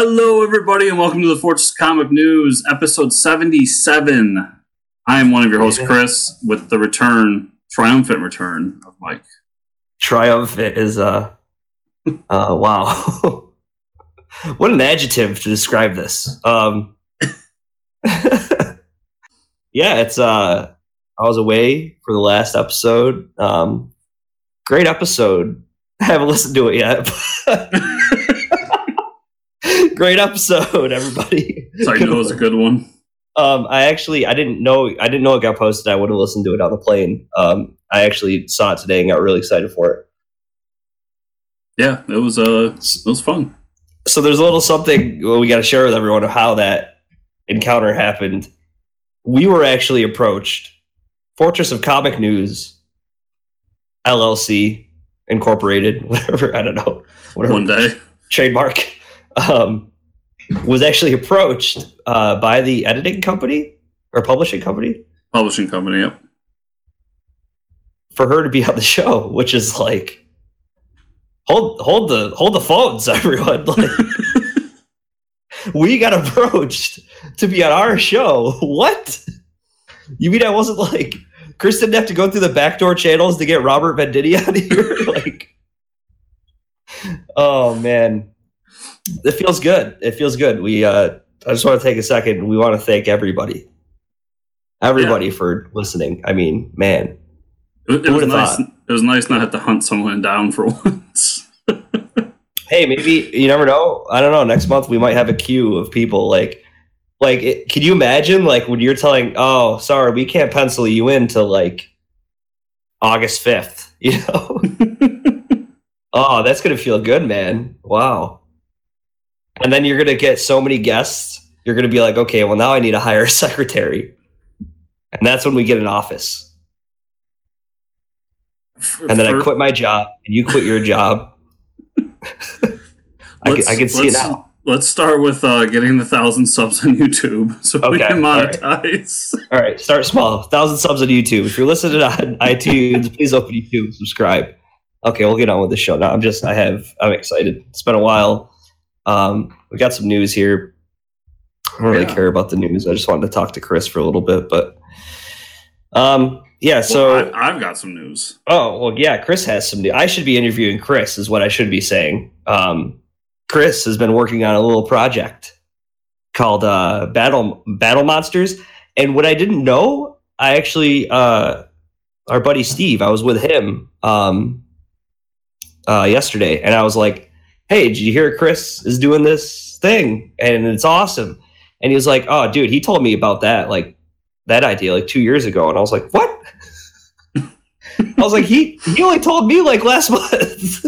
Hello, everybody, and welcome to the Fortress Comic News, episode 77. I am one of your hosts, Chris, with the return, triumphant return of Mike. Triumphant is uh uh wow. what an adjective to describe this. Um Yeah, it's uh I was away for the last episode. Um great episode. I haven't listened to it yet. Great episode, everybody. So I know it was a good one. Um, I actually I didn't know I didn't know it got posted. I would have listened to it on the plane. Um, I actually saw it today and got really excited for it. Yeah, it was uh, it was fun. So there's a little something we got to share with everyone of how that encounter happened. We were actually approached. Fortress of Comic News, LLC Incorporated, whatever I don't know, whatever One day, trademark, um, was actually approached uh, by the editing company or publishing company publishing company. Yep. for her to be on the show, which is like hold hold the hold the phones, everyone. Like we got approached to be on our show. What? You mean I wasn't like Chris didn't have to go through the backdoor channels to get Robert Venditti of here? like Oh man. It feels good. It feels good. We uh I just want to take a second. We want to thank everybody. Everybody for listening. I mean, man, It, it was nice. thought? It was nice not have to hunt someone down for once. hey maybe you never know i don't know next month we might have a queue of people like like it, can you imagine like when you're telling oh sorry we can't pencil you in till like august 5th you know oh that's gonna feel good man wow and then you're gonna get so many guests you're gonna be like okay well now i need to hire a secretary and that's when we get an office and then i quit my job and you quit your job I can, let's- I can see it now Let's start with uh, getting the thousand subs on YouTube so we Okay, can all right. monetize. All right, start small. Thousand subs on YouTube. If you're listening on iTunes, please open YouTube, and subscribe. Okay, we'll get on with the show now. I'm just, I have, I'm excited. It's been a while. Um, we got some news here. I don't really Yeah. care about the news. I just wanted to talk to Chris for a little bit, but um, yeah. So, Well, I, I've got some news. oh well, yeah. Chris has some new. I should be interviewing Chris, is what I should be saying. Um, Chris has been working on a little project called uh, Battle Battle Monsters, and what I didn't know, I actually uh, our buddy Steve, I was with him um, uh, yesterday, and I was like, "Hey, did you hear Chris is doing this thing, and it's awesome?" And he was like, "Oh, dude, he told me about that like that idea like two years ago," and I was like, "What?" I was like, "He he only told me like last month."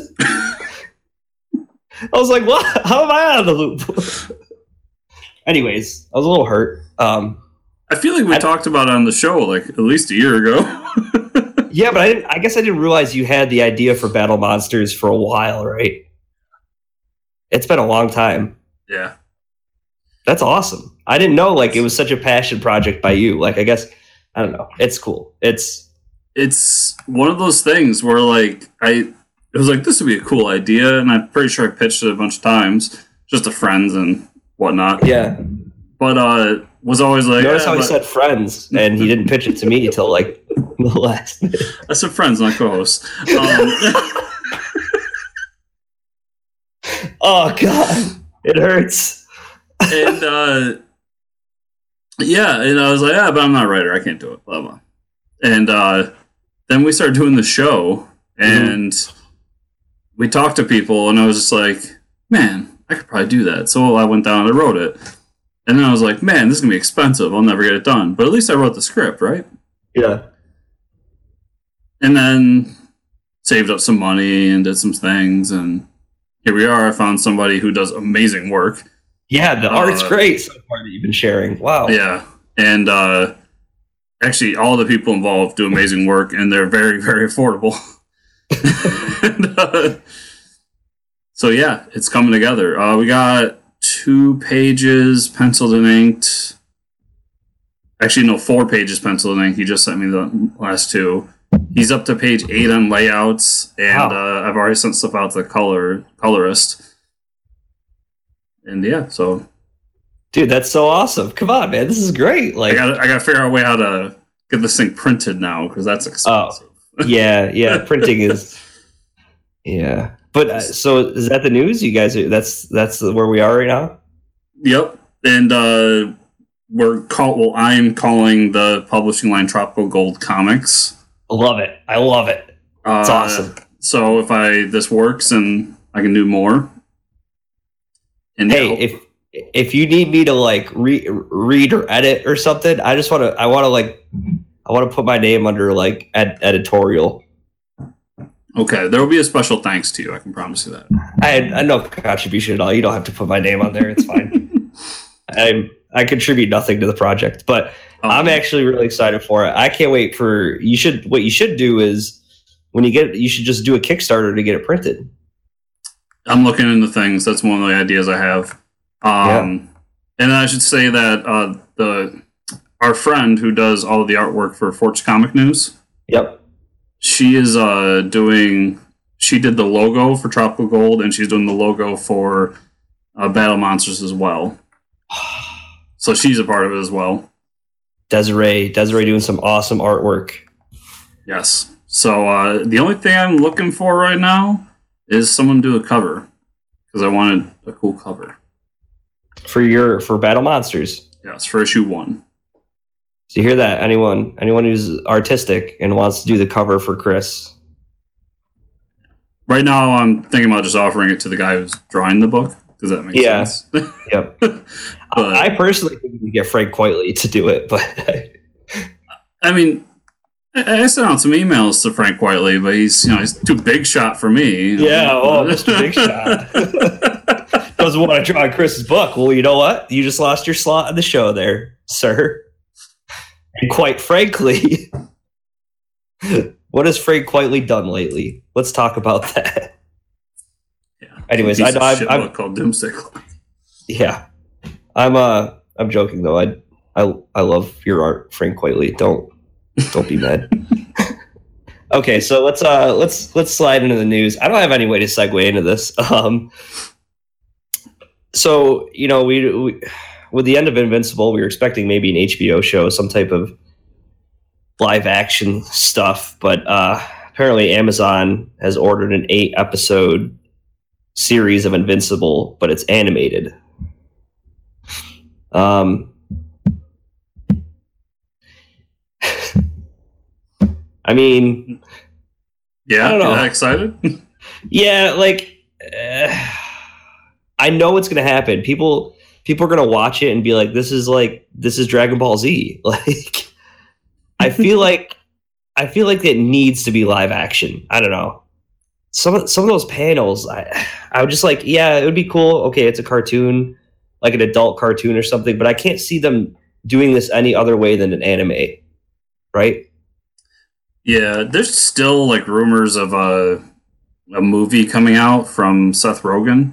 I was like, "What? How am I out of the loop?" Anyways, I was a little hurt. Um, I feel like we I- talked about it on the show like at least a year ago. yeah, but I didn't. I guess I didn't realize you had the idea for Battle Monsters for a while, right? It's been a long time. yeah. That's awesome. I didn't know like it was such a passion project by you. Like I guess I don't know. It's cool. It's It's one of those things where like I it was like this would be a cool idea and I'm pretty sure I pitched it a bunch of times just to friends and whatnot. yeah. But uh was always like Notice "Yeah, how he said friends, and he didn't pitch it to me until like the last. I said friends, not co-hosts. Um, Oh god, it hurts. and uh yeah, and I was like, yeah, but I'm not a writer. I can't do it. Blah blah. And uh then we started doing the show, and we talked to people, and I was just like, man, I could probably do that. So I went down and I wrote it, and then I was like, man, this is gonna be expensive. I'll never get it done. But at least I wrote the script, right? Yeah. And then saved up some money and did some things, and here we are. I found somebody who does amazing work. Yeah, the Uh, art's great so far that you've been sharing. Wow. Yeah, and uh, actually, all the people involved do amazing work, and they're very, very affordable. and, uh, so yeah, it's coming together. Uh, we got two pages penciled and inked. Actually, no, four pages penciled and inked. He just sent me the last two. He's up to page eight on layouts, and Wow. uh, I've already sent stuff out to the color colorist. and yeah, so Dude, that's so awesome. Come on, man. This is great. I Like got I got to figure out a way how to get this thing printed now because that's expensive. Oh, yeah, yeah, printing is Yeah. But uh, so is that the news? You guys are that's that's where we are right now? Yep, and uh, we're call well. I'm calling the publishing line Tropical Gold Comics. I love it. I love it. Uh, It's awesome. So if I this works and I can do more, and Hey, yeah, if if you need me to like re- read or edit or something, I just want to. I want to like. I want to put my name under like ed- editorial. okay, there will be a special thanks to you. I can promise you that. I had I no contribution at all. You don't have to put my name on there. It's fine. I I contribute nothing to the project, but Um, I'm actually really excited for it. I can't wait for you. Should what you should do is when you get it, you should just do a Kickstarter to get it printed. I'm looking into things. That's one of the ideas I have. Um, And I should say that uh, the our friend who does all of the artwork for Forge Comic News, Yep. she is uh, doing. She did the logo for Tropical Gold, and she's doing the logo for uh, Battle Monsters as well. So she's a part of it as well. Desiree, Desiree doing some awesome artwork. Yes. So uh, the only thing I'm looking for right now is someone to do a cover because I wanted a cool cover. for your for Battle Monsters. Yes, for issue one. So you hear that? Anyone anyone who's artistic and wants to do the cover for Chris. Right now, I'm thinking about just offering it to the guy who's drawing the book. Does that make Yeah. sense? Yep. But- I personally think we get Frank Quitely to do it, but I mean, I, I sent out some emails to Frank Quitely, but he's you know he's too big shot for me. yeah, oh, Mr. Big Shot doesn't want to draw Chris's book. Well, you know what? You just lost your slot in the show there, sir. And quite frankly, what has Frank Quitely done lately? Let's talk about that. Anyways, I I'm- I'm- called Doomsday Clock. Yeah, I'm. Uh, I'm joking though. I, I, I love your art, Frank Quitely. Don't, don't be mad. okay, so let's uh, let's let's slide into the news. I don't have any way to segue into this. Um, so you know, we, we with the end of Invincible, we were expecting maybe an HBO show, some type of live action stuff, but uh, apparently Amazon has ordered an eight episode series of Invincible, but it's animated. Um, I mean, Yeah, I don't know. that excited? yeah, like uh, I know it's gonna happen. People, people are gonna watch it and be like, "This is like this is Dragon Ball Z." Like, I feel like I feel like it needs to be live action. I don't know. Some of some of those panels, I I would just like, yeah, it would be cool. Okay, it's a cartoon, like an adult cartoon or something, but I can't see them doing this any other way than an anime, right? yeah, there's still like rumors of a a movie coming out from Seth Rogen.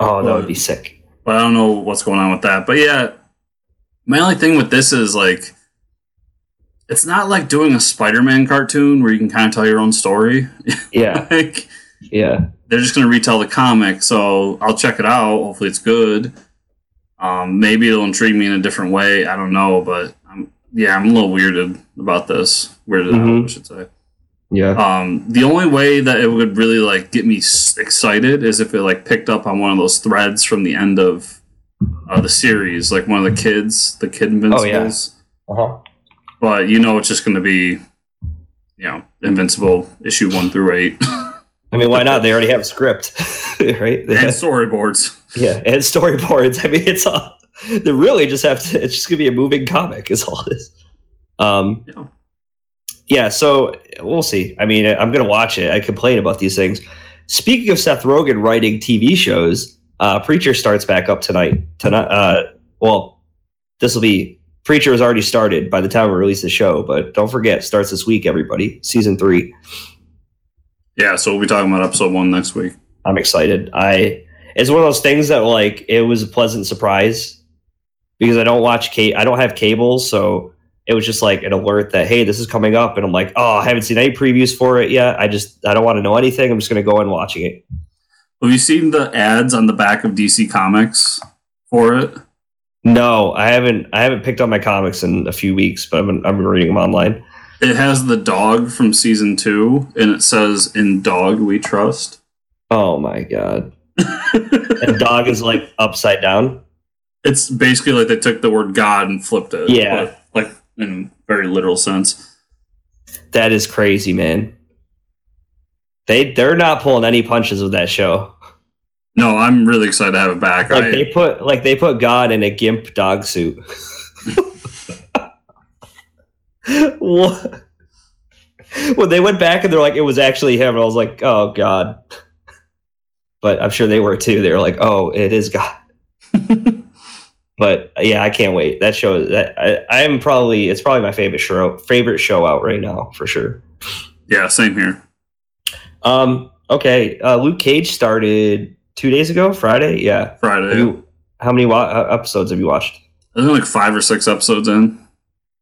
Oh, that would be sick. but I don't know what's going on with that. But yeah, my only thing with this is like, it's not like doing a Spider-Man cartoon where you can kind of tell your own story. Yeah, like yeah. they're just going to retell the comic, so I'll check it out. Hopefully, it's good. Um, maybe it'll intrigue me in a different way. I don't know, but I'm yeah, I'm a little weirded about this. Weirded out, Mhm. I should say. Yeah. Um, the only way that it would really like get me excited is if it like picked up on one of those threads from the end of uh, the series, like one of the kids, the kid Invincibles. Uh-huh. But you know, it's just going to be, you know, Invincible issue one through eight I mean, why not? They already have a script, right? They and have- storyboards. yeah, and storyboards. I mean, it's all they really just have to. It's just gonna be a moving comic, is all this. Um, Yeah. yeah. So we'll see. I mean, I'm gonna watch it. I complain about these things. Speaking of Seth Rogen writing TV shows, uh, Preacher starts back up tonight. Tonight, uh, well, this will be Preacher has already started by the time we release the show, but don't forget, starts this week. Everybody, season three. Yeah, so we'll be talking about episode one next week. I'm excited. I it's one of those things that like it was a pleasant surprise because I don't watch I don't have cable, so it was just like an alert that hey, this is coming up, and I'm like, oh, I haven't seen any previews for it yet. I just I don't want to know anything. I'm just gonna go in watching it. Have you seen the ads on the back of DC Comics for it? No, I haven't. I haven't picked up my comics in a few weeks, but I've been, I've been reading them online. It has the dog from season two, and it says, "In dog we trust." Oh my god! and dog is like upside down. It's basically like they took the word God and flipped it. Yeah. like in a very literal sense. That is crazy, man. They they're not pulling any punches with that show. No, I'm really excited to have it back. Like I, they put like they put God in a gimp dog suit. what? When they went back and they're like, it was actually him, I was like, oh god. But I'm sure they were too. They were like, oh, it is God. but yeah, I can't wait. That show that I, I'm probably it's probably my favorite show favorite show out right now for sure. yeah, same here. Um. Okay. Uh, Luke Cage started two days ago, Friday. Yeah. Friday. you, how many wa- uh, episodes have you watched? I think like five or six episodes in.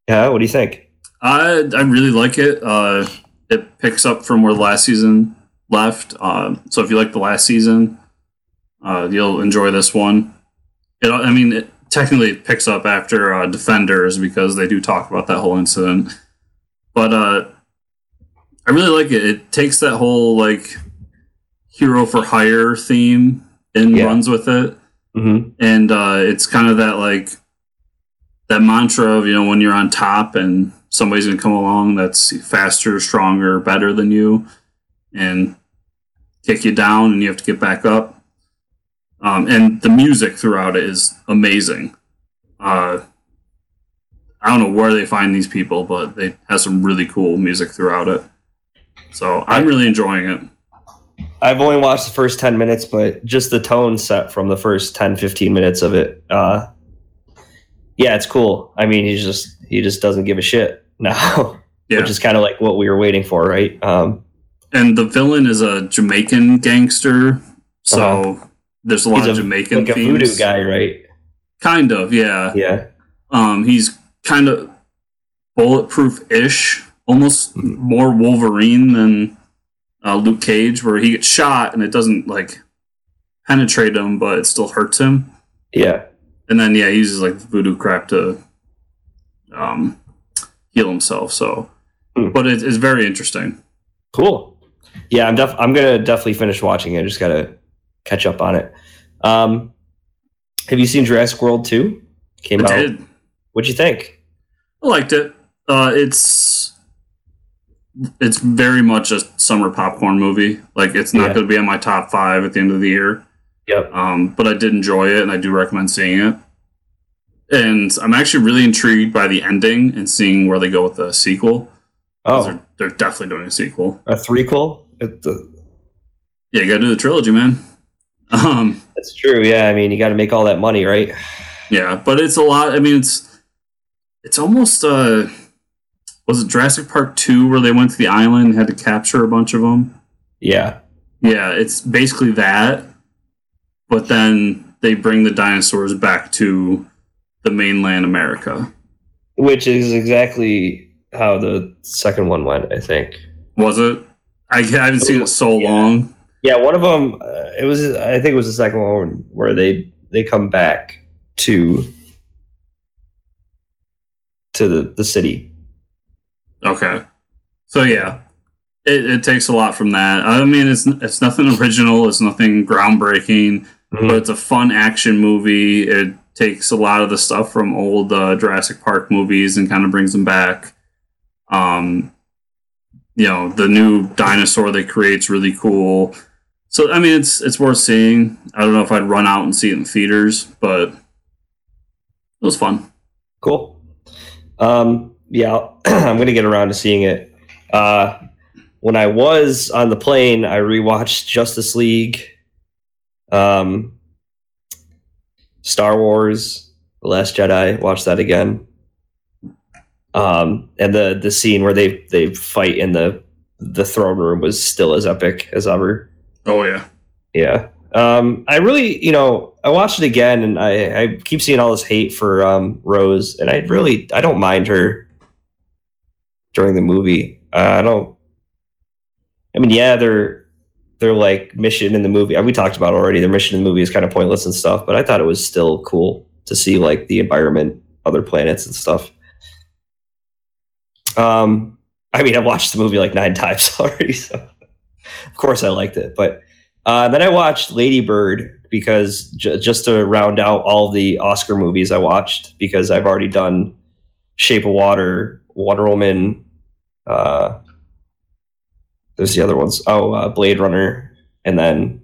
Yeah. What do you think? I I really like it. Uh, it picks up from where the last season left. Uh, so if you like the last season, uh, you'll enjoy this one. It, I mean, it technically picks up after uh, Defenders because they do talk about that whole incident. But uh, I really like it. It takes that whole like hero for hire theme and Yeah. runs with it Mm-hmm. and uh, it's kind of that like that mantra of you know when you're on top and somebody's gonna come along that's faster, stronger, better than you, and kick you down, and you have to get back up. Um, and the music throughout it is amazing. Uh, I don't know where they find these people, but they have some really cool music throughout it. So I'm really enjoying it. I've only watched the first 10 minutes, but just the tone set from the first 10, 15 minutes of it. Uh, yeah, it's cool. I mean, he's just, he just doesn't give a shit now, Yeah. which is kind of like what we were waiting for, right? Um, and the villain is a Jamaican gangster, so there's a lot he's of a, Jamaican a themes. voodoo guy, right? Kind of, yeah. Yeah. Um, he's kind of bulletproof-ish, almost Hmm. more Wolverine than uh, Luke Cage, where he gets shot and it doesn't like penetrate him, but it still hurts him. Yeah. And then yeah, he uses like voodoo crap to um, heal himself. So, Hmm. but it, it's very interesting. Cool. Yeah, I'm def- I'm gonna definitely finish watching it. I just gotta catch up on it. Um, have you seen Jurassic World 2? Came I out. did. What'd you think? I liked it. Uh, it's it's very much a summer popcorn movie. Like it's not Yeah. going to be on my top five at the end of the year. Yep. Um, but I did enjoy it, and I do recommend seeing it. And I'm actually really intrigued by the ending and seeing where they go with the sequel. Oh, They're, they're definitely doing a sequel. a threequel? It- the- Yeah, you got to do the trilogy, man. Um, That's true. Yeah, I mean, you got to make all that money, right? yeah, but it's a lot. I mean, it's it's almost uh, was it Jurassic Park two where they went to the island and had to capture a bunch of them? Yeah. Yeah, it's basically that, but then they bring the dinosaurs back to the mainland America. Which is exactly how the second one went, I think. Was it? I, I haven't seen it so Yeah. long. Yeah, one of them. Uh, it was. I think it was the second one where they they come back to to the the city. Okay, so yeah, it, it takes a lot from that. I mean, it's it's nothing original. It's nothing groundbreaking, but it's a fun action movie. It takes a lot of the stuff from old uh, Jurassic Park movies and kind of brings them back. Um, you know, the new dinosaur they create's really cool. So I mean, it's it's worth seeing. I don't know if I'd run out and see it in theaters, but it was fun. Cool. Um, yeah, I'm gonna get around to seeing it. Uh, when I was on the plane, I rewatched Justice League, um, Star Wars, The Last Jedi. Watched that again. Um, and the the scene where they they fight in the the throne room was still as epic as ever. Oh yeah, Yeah. Um, I really, you know, I watched it again and I, I keep seeing all this hate for um, Rose, and I really, I don't mind her during the movie. Uh, I don't. I mean, yeah, they're they're like mission in the movie. We talked about already. Their mission in the movie is kind of pointless and stuff, but I thought it was still cool to see like the environment, other planets and stuff. Um, I mean, I've watched the movie like nine times already, so of course I liked it. But uh, then I watched Lady Bird because j- just to round out all the Oscar movies I watched because I've already done Shape of Water, Wonder Woman. Uh, there's the other ones. Oh, uh, Blade Runner, and then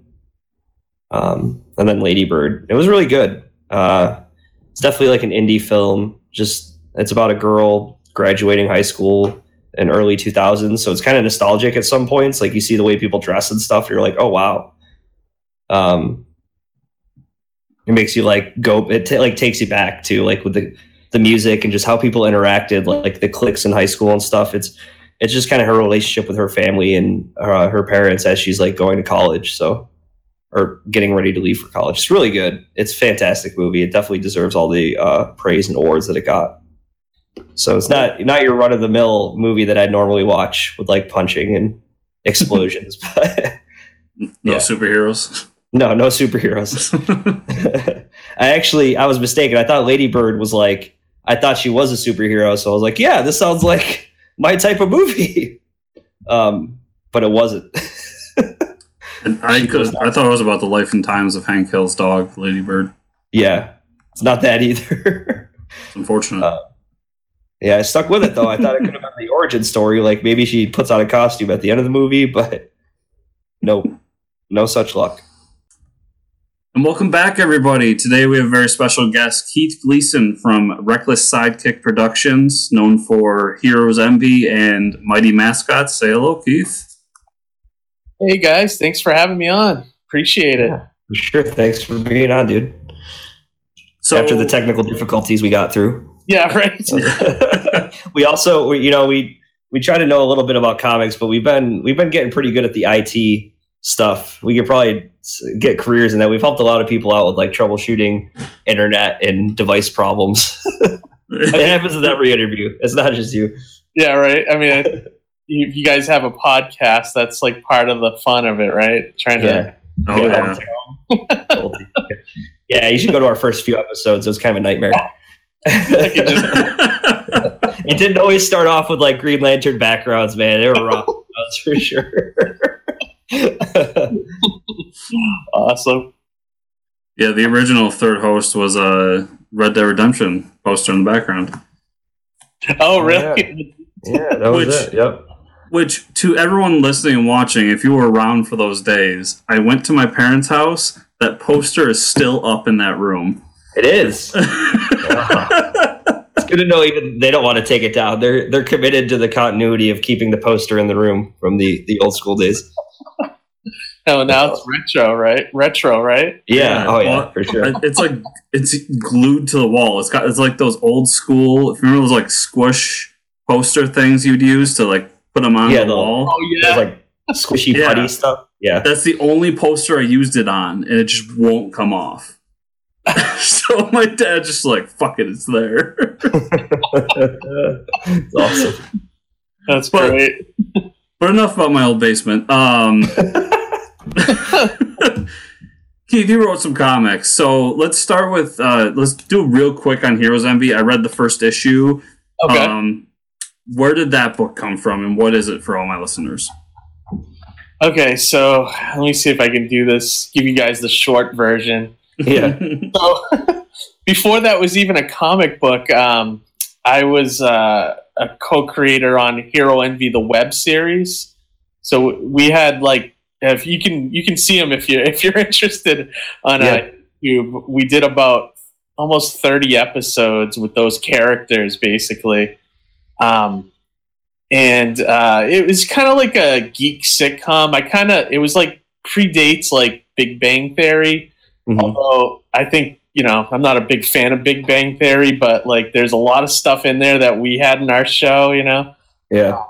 um, and then Lady Bird. It was really good. Uh, it's definitely like an indie film. Just it's about a girl graduating high school in early 2000s, so it's kind of nostalgic at some points. Like you see the way people dress and stuff, you're like, oh wow. Um, it makes you like go. It t- like takes you back to like with the the music and just how people interacted, like the cliques in high school and stuff. It's it's just kind of her relationship with her family and uh, her parents as she's like going to college. So or getting ready to leave for college. It's really good. It's a fantastic movie. It definitely deserves all the uh, praise and awards that it got. So it's not not your run of the mill movie that I'd normally watch with like punching and explosions, but No Yeah. superheroes. no, no superheroes. I actually I was mistaken. I thought Lady Bird was like I thought she was a superhero, so I was like, yeah, this sounds like my type of movie. Um, but it wasn't. And I could, I thought it was about the life and times of Hank Hill's dog, Lady Bird. yeah, it's not that either. It's unfortunate. Uh, yeah, I stuck with it though. I thought it could have been the origin story, like maybe she puts on a costume at the end of the movie, but no, no such luck. And welcome back, everybody. Today we have a very special guest, Keith Gleason from Reckless Sidekick Productions, known for Heroes Envy and Mighty Mascots. Say hello, Keith. Hey guys, thanks for having me on. Appreciate it. For sure. Thanks for being on, dude. So After the technical difficulties we got through. Yeah, right. we also we, you know we we try to know a little bit about comics but we've been we've been getting pretty good at the it stuff we could probably get careers in that we've helped a lot of people out with like troubleshooting internet and device problems it happens in every interview it's not just you Yeah, right. I mean, you, you guys have a podcast. That's like part of the fun of it, right? Trying yeah oh Yeah. yeah. yeah you should go to our first few episodes it was kind of a nightmare oh. could just- it didn't always start off with like green lantern backgrounds man they were rough that's for sure to awesome. yeah, the original third host was a Red Dead Redemption poster in the background. Oh, Oh, really? Yeah, that was Which- it. Yep. Which, to everyone listening and watching, if you were around for those days, I went to my parents' house. That poster is still up in that room. It is. It's good to know even they don't want to take it down. They're they're committed to the continuity of keeping the poster in the room from the the old school days. Oh, now it's retro, right? Retro, right? Yeah. Oh yeah, Well, for sure. It's like it's glued to the wall. It's got it's like those old school. If you remember those like squish poster things you'd use to like put them on Yeah, the the- wall. Oh, There's yeah. like squishy Yeah. putty stuff. Yeah. That's the only poster I used it on, and it just won't come off. so my dad just like, fuck it, it's there. it's awesome. That's But- great. But enough about my old basement. Um, Keith, you wrote some comics, so let's start with uh, let's do real quick on Heroes Envy. I read the first issue. Okay. Um, where did that book come from, and what is it for all my listeners? okay, so let me see if I can do this. Give you guys the short version. Yeah. So before that was even a comic book, um, I was uh, a co-creator on Hero Envy, the web series. So we had like, if you can, you can see them if you if you're interested on Yeah. uh, YouTube. We did about almost thirty episodes with those characters, basically. Um, and uh, it was kind of like a geek sitcom. I kind of it was like predates like Big Bang Theory Mhm. although I think you know I'm not a big fan of Big Bang Theory, but like there's a lot of stuff in there that we had in our show, you know. Yeah.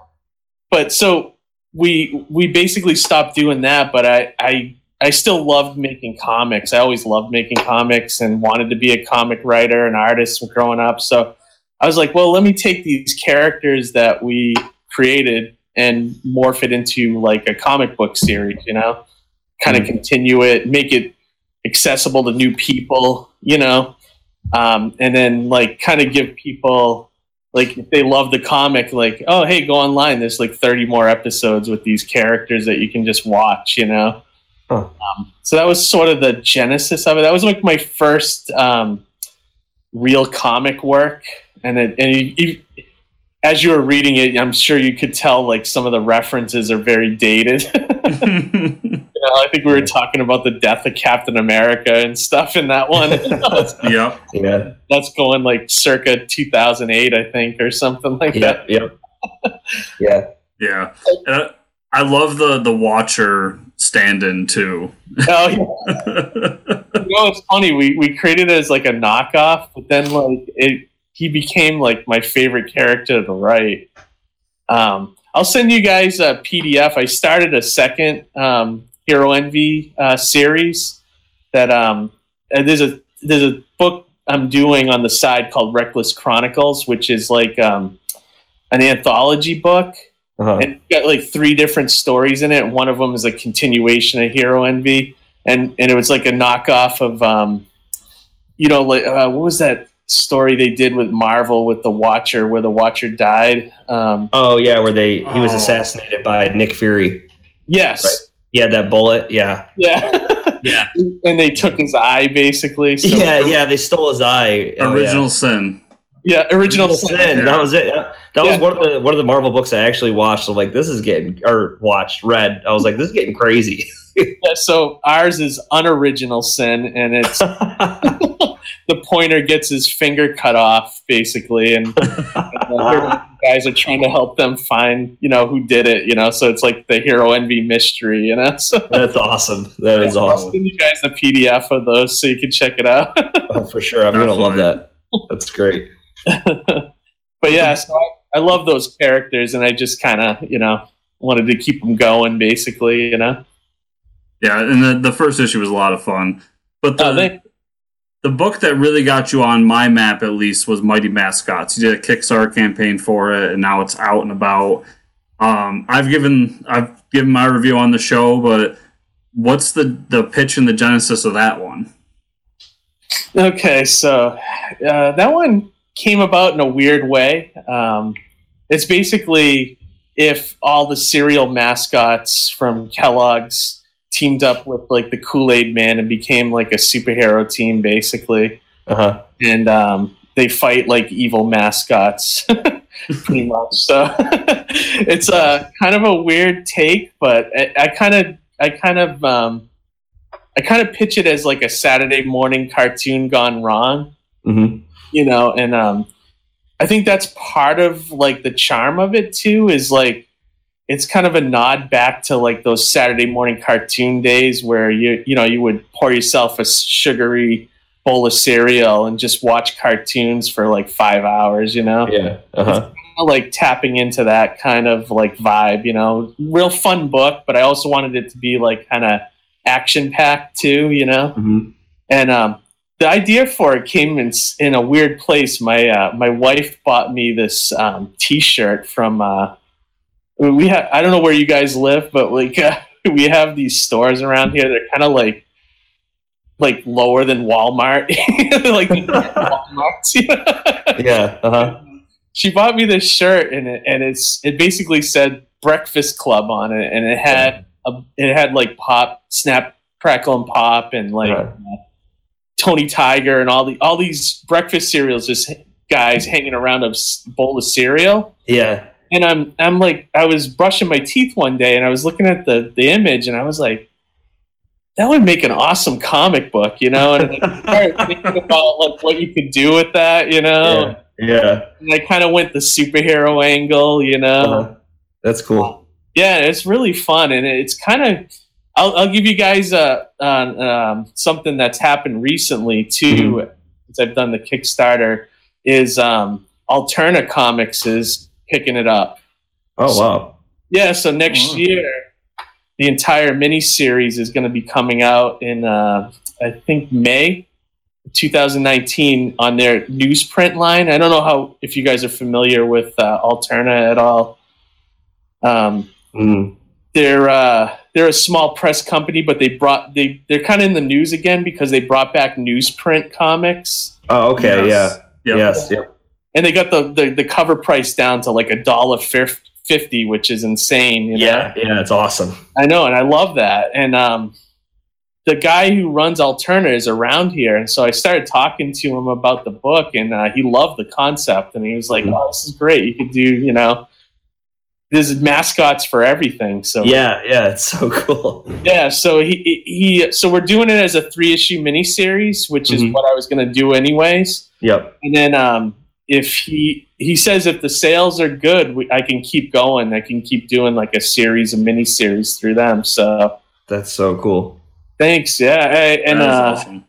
But so we we basically stopped doing that, but I I I still loved making comics. I always loved making comics and wanted to be a comic writer and artist growing up. So I was like, well, let me take these characters that we created and morph it into like a comic book series, you know. kind of Mhm. continue it, make it accessible to new people, you know, um, and then like kind of give people like if they love the comic, like oh hey, go online. There's like 30 more episodes with these characters that you can just watch, you know. Huh. Um, so that was sort of the genesis of it. That was like my first um, real comic work, and it, and you, you, as you were reading it, I'm sure you could tell like some of the references are very dated. You know, I think we were talking about the death of Captain America and stuff in that one. yep. Yeah. That's going like circa 2008, I think, or something like that. Yep. Yep. yeah. Yeah. And I, I love the the Watcher stand-in too. Oh, yeah. you know, it's funny. We we created it as like a knockoff, but then like it, he became like my favorite character to write. Um, I'll send you guys a PDF. I started a second um, Hero Envy uh, series that um, and there's a there's a book I'm doing on the side called Reckless Chronicles, which is like um, an anthology book Uh-huh. and got like three different stories in it. One of them is a continuation of Hero Envy, and and it was like a knockoff of, um, you know, like uh, what was that story they did with Marvel with the Watcher, where the Watcher died? Um, Oh yeah, where they he was Oh. assassinated by Nick Fury. yes, Right. He had that bullet. Yeah. yeah, Yeah. and they took his eye basically. So, yeah, yeah. They stole his eye. Oh, Original Sin. yeah, original. Original Sin. Yeah. That was it. That was Yeah. one of the one of the Marvel books I actually watched. So like, this is getting or watched, read. I was like, this is getting crazy. Yeah, so ours is unoriginal sin, and it's the pointer gets his finger cut off basically, and the guys are trying to help them find you know who did it. You know, so it's like the hero envy mystery. You know, so That's awesome. That is I'll awesome. send you guys the PDF of those so you can check it out. Oh, for sure. I'm gonna love that. That's great. but yeah, so I, I love those characters, and I just kind of you know wanted to keep them going, basically. You know, Yeah, and the, the first issue was a lot of fun. But the Uh, they- the book that really got you on my map at least was Mighty Mascots. You did a Kickstarter campaign for it, and now it's out and about. Um, I've given I've given my review on the show, but what's the the pitch and the genesis of that one? Okay, so uh, that one came about in a weird way. Um, it's basically if all the cereal mascots from Kellogg's teamed up with like the Kool Aid Man and became like a superhero team, basically, Uh huh. and um, they fight like evil mascots, pretty much. So it's a kind of a weird take, but I, I kind of, I kind of, um, I kind of pitch it as like a Saturday morning cartoon gone wrong hmm you know and um i think that's part of like the charm of it too is like it's kind of a nod back to like those saturday morning cartoon days where you you know you would pour yourself a sugary bowl of cereal and just watch cartoons for like five hours you know Yeah. Uh huh. like tapping into that kind of like vibe you know real fun book but i also wanted it to be like kind of action packed too you know hmm and um, the idea for it came in in a weird place. My uh, my wife bought me this um, T-shirt from. Uh, we have I don't know where you guys live, but like uh, we have these stores around here. They're kind of like like lower than Walmart, like Walmart. Yeah. Uh huh. she bought me this shirt, and it, and it's it basically said Breakfast Club on it, and it had a, it had like pop, snap, crackle, and pop, and like. Right. uh, Tony Tiger and all the all these breakfast cereals, just guys hanging around a bowl of cereal. Yeah. And I'm I'm like I was brushing my teeth one day and I was looking at the the image and I was like, that would make an awesome comic book, you know. And I started thinking about like what you could do with that, you know. Yeah. Yeah. And I kind of went the superhero angle, you know. Uh-huh. That's cool. Yeah, it's really fun, and it's kind of. I'll, I'll give you guys uh, uh, um, something that's happened recently too. Since I've done the Kickstarter, is um, Alterna Comics is picking it up. Oh wow. Yeah, so next Oh. year, the entire mini series is going to be coming out in uh, I think May 2019 on their newsprint line. I don't know how if you guys are familiar with uh, Alterna at all. Um, Mm. they're uh, they're a small press company, but they brought they they're kind of in the news again because they brought back newsprint comics, Oh, okay, Yes. yeah, Yep. yes, yep. And they got the the, the cover price down to like a dollar fifty, which is insane. You know? yeah, yeah. It's awesome. I know, and I love that. And um, the guy who runs Alterna is around here, and so I started talking to him about the book, and uh, he loved the concept, and he was like, Mhm. "Oh, this is great! You could do, you know, there's mascots for everything." So Yeah, yeah. It's so cool. yeah, so he he so we're doing it as a three issue miniseries, which is Mhm. what I was going to do anyways. Yep. And then um, if he he says if the sales are good, we, I can keep going. I can keep doing like a series a mini series through them. So That's so cool. thanks, yeah, I- and That is uh, awesome.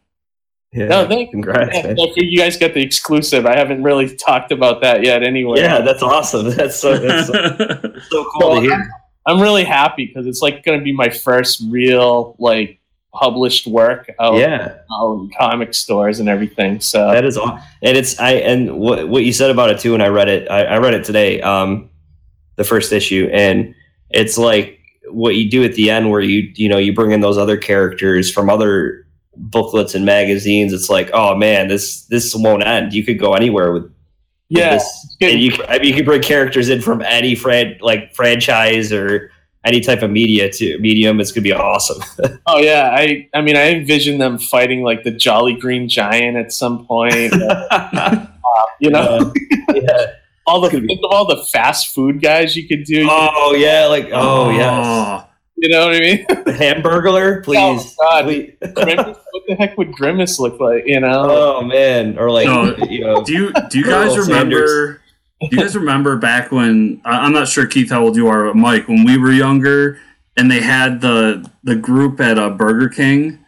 Yeah. No, thank- you. Congrats, yeah, man. so you guys get the exclusive. I haven't really talked about that yet. Anyway, Yeah, that's awesome. That's so that's so, so cool to hear. I'm really happy because it's like going to be my first real like published work out, Yeah, out in comic stores and everything. So that is awesome. And it's I and what what you said about it too. And I read it. I, I read it today. Um, the first issue, and it's like what you do at the end, where you you know you bring in those other characters from other booklets and magazines. It's like, oh man, this this won't end. You could go anywhere with. with yeah, this. And you, I mean, you could bring characters in from any fran- like franchise or any type of media to medium. It's gonna be awesome. oh yeah. I I mean I envision them fighting like the Jolly Green Giant at some point. uh, you know, yeah. all the It's be- think of all the fast food guys you could do. Oh yeah, like oh yes, You know what I mean? Hamburglar, please. Oh, God. Please. Grimace, what the heck would Grimace look like? You know? oh man, or like No. you know, Do you do you guys remember? Do you guys remember back when I- I'm not sure Keith how old you are, but Mike, when we were younger, and they had the the group at uh, Burger King,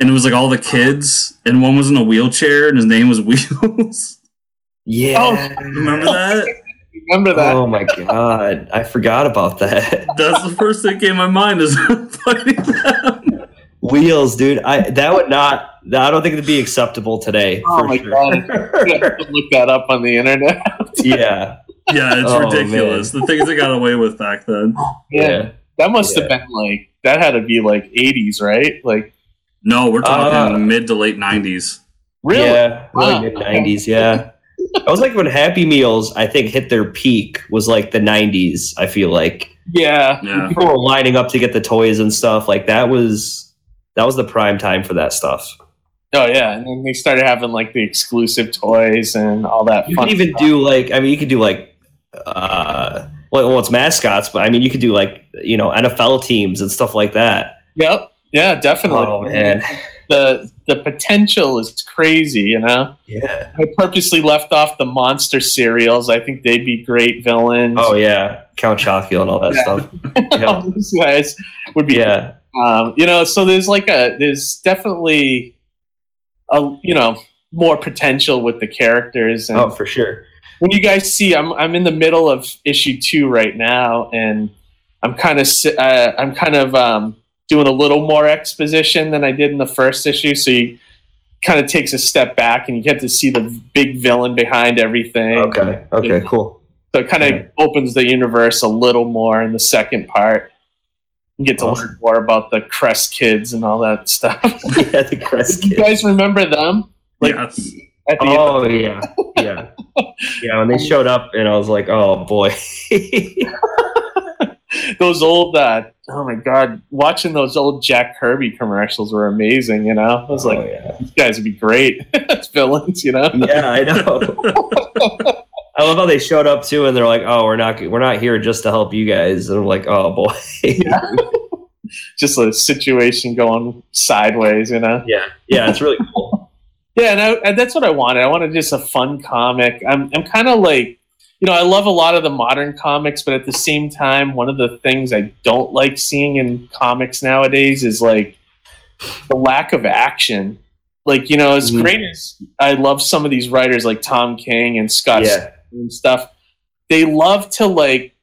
and it was like all the kids, and one was in a wheelchair, and his name was Wheels. yeah. oh, remember that? Remember that? Oh my god, I forgot about that. That's the first thing that came to my mind is fighting them. Wheels, dude. I that would not. I don't think it'd be acceptable today. Oh for my sure. God. You have to look that up on the internet. yeah, Yeah, it's Oh, ridiculous. The things they got away with back then. yeah. That must have been like that had to be like 80s, right? Like No, we're talking Uh, mid to late '90s. really? Yeah, Wow. like mid nineties. Yeah, I was like when Happy Meals, I think, hit their peak was like the nineties. I feel like Yeah. Yeah. people were lining up to get the toys and stuff. Like that was that was the prime time for that stuff. Oh yeah, and then they started having like the exclusive toys and all that. You could even stuff. do like I mean, you could do like uh, well, well, it's mascots, but I mean, you could do like you know NFL teams and stuff like that. Yep. Yeah, definitely. Oh man, The the potential is crazy, you know. yeah. I purposely left off the monster cereals. I think they'd be great villains. Oh yeah, Count Chocula and all that Yeah. stuff. Yeah. All these guys would be Yeah, um, you know so there's like a there's definitely a you know more potential with the characters and oh for sure. when you guys see i'm i'm in the middle of issue two right now and i'm kind of uh, i'm kind of um, doing a little more exposition than i did in the first issue so you kind of takes a step back and you get to see the big villain behind everything Okay, okay, cool. so it kind of Yeah. opens the universe a little more in the second part. You get to Awesome. learn more about the Crest kids and all that stuff. yeah, the Crest Do you guys remember them? Like yes. at the end? Oh yeah, yeah, yeah. When they showed up, and I was like, "Oh boy." those old uh, oh my god, watching those old Jack Kirby commercials were amazing, you know? I was like, oh, yeah. these guys would be great as villains, you know? yeah, I know. I love how they showed up too, and they're like, "Oh, we're not, we're not here just to help you guys." And I'm like, "Oh boy." Just a situation going sideways, you know? yeah, yeah, it's really cool. Yeah, and, I, and that's what I wanted. I wanted just a fun comic. I'm, I'm kind of like, you know, I love a lot of the modern comics, but at the same time, one of the things I don't like seeing in comics nowadays is like the lack of action. Like, you know, as Mhm. great as I love some of these writers like Tom King and Scott Yeah, and stuff, they love to like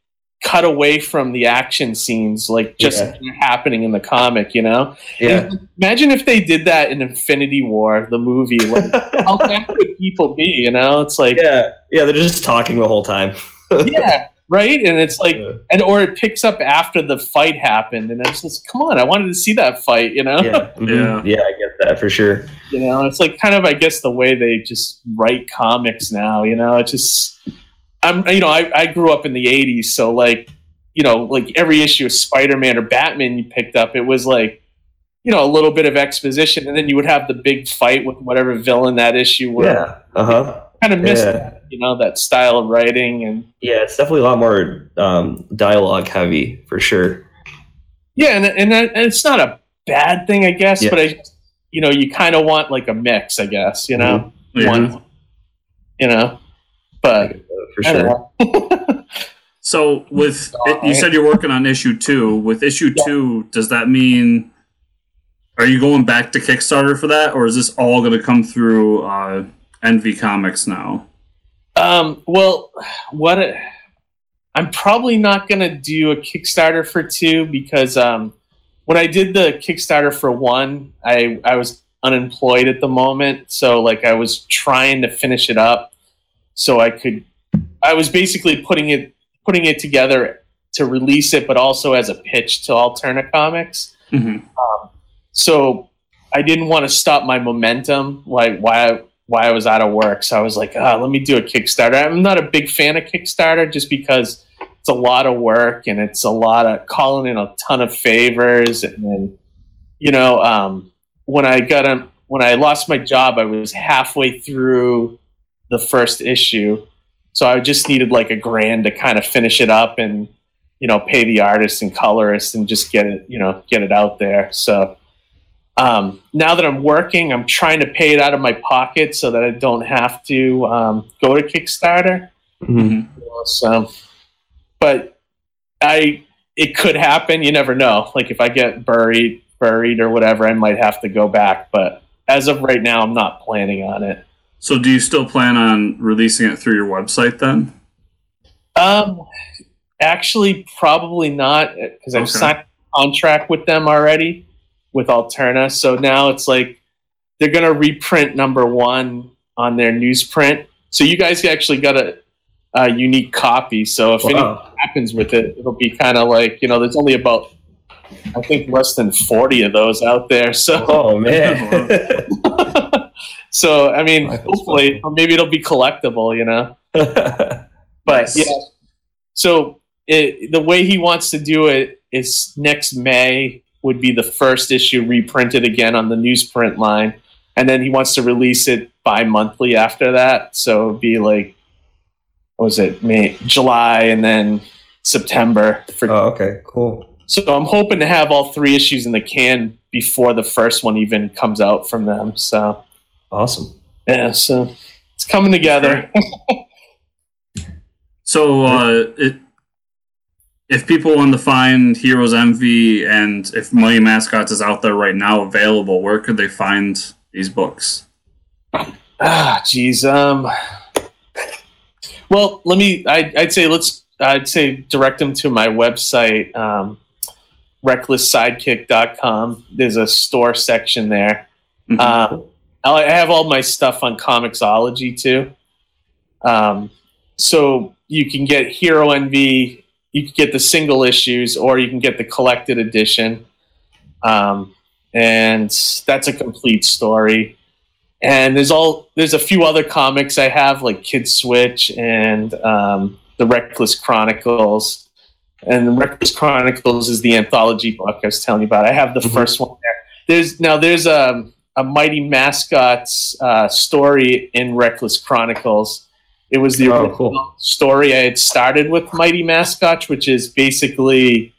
cut away from the action scenes, like just Yeah. happening in the comic, you know? yeah. Imagine if they did that in Infinity War, the movie. Like, how bad would people be? You know, it's like, yeah, yeah, yeah. They're just talking the whole time. yeah, right? And it's like, Yeah. and or it picks up after the fight happened, and it's just, come on, I wanted to see that fight, you know? yeah, mhm. yeah, I get that for sure. You know, it's like kind of, I guess, the way they just write comics now. You know, it's just, I'm, you know, I, I grew up in the '80s, so like, you know, like every issue of Spider-Man or Batman you picked up, it was like, you know, a little bit of exposition, and then you would have the big fight with whatever villain that issue was. Yeah, uh huh. kind of missed Yeah. that, you know, that style of writing, and Yeah, it's definitely a lot more um, dialogue heavy for sure. yeah, and and, and it's not a bad thing, I guess, Yeah. but I, you know, you kind of want like a mix, I guess, you know, Yeah. one, you know, but. For sure. So with it, you said you're working on issue two. With issue Yeah. two, does that mean are you going back to Kickstarter for that, or is this all going to come through uh, NV Comics now? Um, well, what I'm probably not going to do a Kickstarter for two because um, when I did the Kickstarter for one, I I was unemployed at the moment, so like I was trying to finish it up so I could. I was basically putting it putting it together to release it, but also as a pitch to Alterna Comics. Mm-hmm. so I didn't want to stop my momentum, like why I, why I was out of work. So I was like, ah, let me do a Kickstarter. I'm not a big fan of Kickstarter just because a lot of work and it's a lot of calling in a ton of favors. And then, you know, um, when I got a, when I lost my job, I was halfway through the first issue. So I just needed like a grand to kind of finish it up and, you know, pay the artist and colorist and just get it, you know, get it out there. So, um, now that I'm working, I'm trying to pay it out of my pocket so that I don't have to um, go to Kickstarter. Mhm. Know, So, but I it could happen. You never know. Like if I get buried, buried or whatever, I might have to go back. But as of right now, I'm not planning on it. So do you still plan on releasing it through your website then? Um, actually, probably not because I've Okay. signed a contract with them already with Alterna. So now it's like they're gonna reprint number one on their newsprint. So you guys actually got a, a unique copy. So if anything Wow. Happens with it, it'll be kind of like you know, there's only about I think less than forty of those out there. So Oh man. so I mean, hopefully, maybe it'll be collectible. You know. But Nice. yeah, so it, the way he wants to do it is next May would be the first issue reprinted again on the newsprint line, and then he wants to release it bi-monthly after that. So it'd be like, what was it, May, July, and then September. For, oh, okay, cool. so I'm hoping to have all three issues in the can before the first one even comes out from them. So Awesome. yeah, so it's coming together. So uh, it, if people want to find Heroes Envy and if Mighty Mascots is out there right now available, where could they find these books? Ah, geez. Um. Well, let me. I, I'd say let's. I'd say direct them to my website, um, recklesssidekick.com. There's a store section there. Mhm. Um, I I have all my stuff on Comixology too. Um, so you can get Hero Envy. You can get the single issues, or you can get the collected edition. Um, and that's a complete story and there's all there's a few other comics I have like Kid Switch and um, the Reckless Chronicles. And the Reckless Chronicles is the anthology book I was telling you about. I have the Mhm. first one there. There's now there's a a Mighty Mascots uh, story in Reckless Chronicles. It was the Oh, original cool. story I had started with Mighty Mascots, which is basically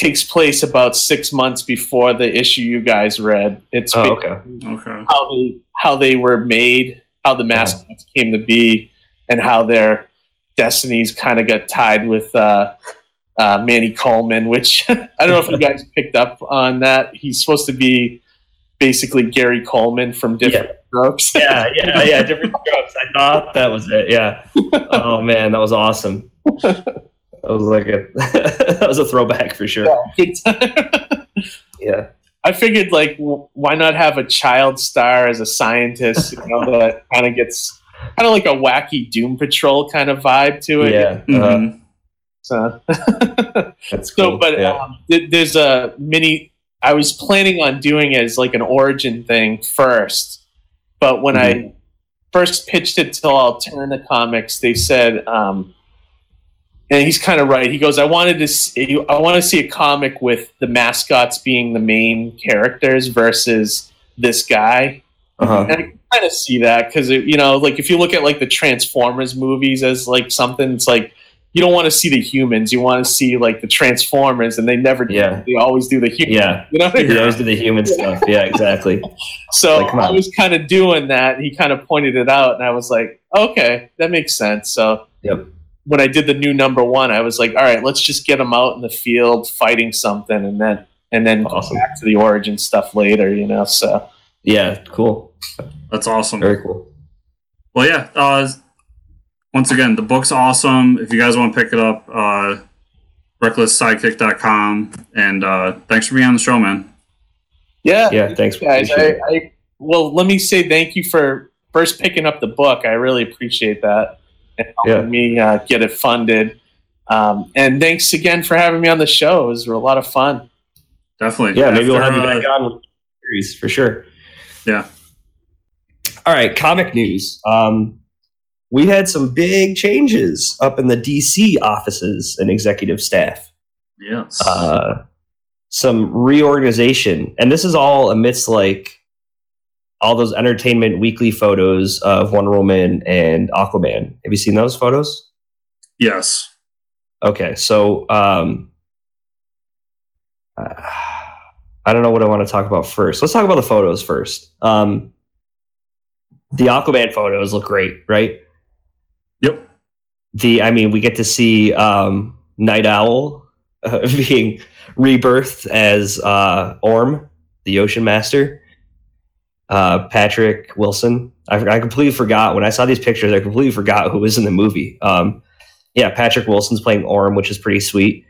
takes place about six months before the issue you guys read. It's Oh, okay. Okay. how they how they were made, how the mascots came to be, and how their destinies kind of got tied with uh, uh, Manny Coleman. Which I don't know if you guys picked up on that. He's supposed to be basically Gary Coleman from different strokes. Yeah, yeah, yeah. Different strokes. I thought that was it. Yeah. Oh man, that was awesome. That was like a that was a throwback for sure. Good time. Yeah. I figured, like, why not have a child star as a scientist? You know, that kind of gets kind of like a wacky Doom Patrol kind of vibe to it. Yeah. uh, Mhm. So, That's so cool. but yeah. um, th- there's a mini. I was planning on doing it as like an origin thing first, but when I first pitched it to Alterna Comics, they said, um, and he's kind of right. He goes, "I wanted to, see, I want to see a comic with the mascots being the main characters versus this guy." uh-huh. And I kind of see that because you know, like if you look at like the Transformers movies as like something, it's like you don't want to see the humans, you want to see like the Transformers, and they never, do. Yeah. they always do the humans. yeah. You know what I mean? He always do the human stuff. Yeah, exactly. So Like, I was kind of doing that. He kind of pointed it out, and I was like, okay, that makes sense. So Yep. When I did the new number one, I was like, all right, let's just get them out in the field fighting something, and then and then Awesome. go back to the origin stuff later. You know, so Yeah, cool. That's awesome. Very cool. Well, yeah. Uh, once again, the book's awesome. If you guys want to pick it up, uh, recklesssidekick.com. And uh, thanks for being on the show, man. yeah, Yeah, thanks. guys. I. I well, let me say thank you for first picking up the book. I really appreciate that and helping Yeah. me uh, get it funded. Um, and thanks again for having me on the show. It was a lot of fun. Definitely. Yeah, maybe we'll have After, you uh, back on with the series for sure. Yeah. All right, comic news. Um, we had some big changes up in the DC offices and executive staff. Yes. Uh, some reorganization, and this is all amidst like all those entertainment weekly photos of Wonder Woman and Aquaman. Have you seen those photos? yes. Okay, so um, uh, I don't know what I want to talk about first. Let's talk about the photos first. Um, the Aquaman photos look great, right? Yep. The I mean, we get to see um, Nite Owl uh, being rebirthed as uh, Orm, the Ocean Master. Uh, Patrick Wilson. I, I completely forgot when I saw these pictures. I completely forgot who was in the movie. Um, yeah, Patrick Wilson's playing Orm, which is pretty sweet.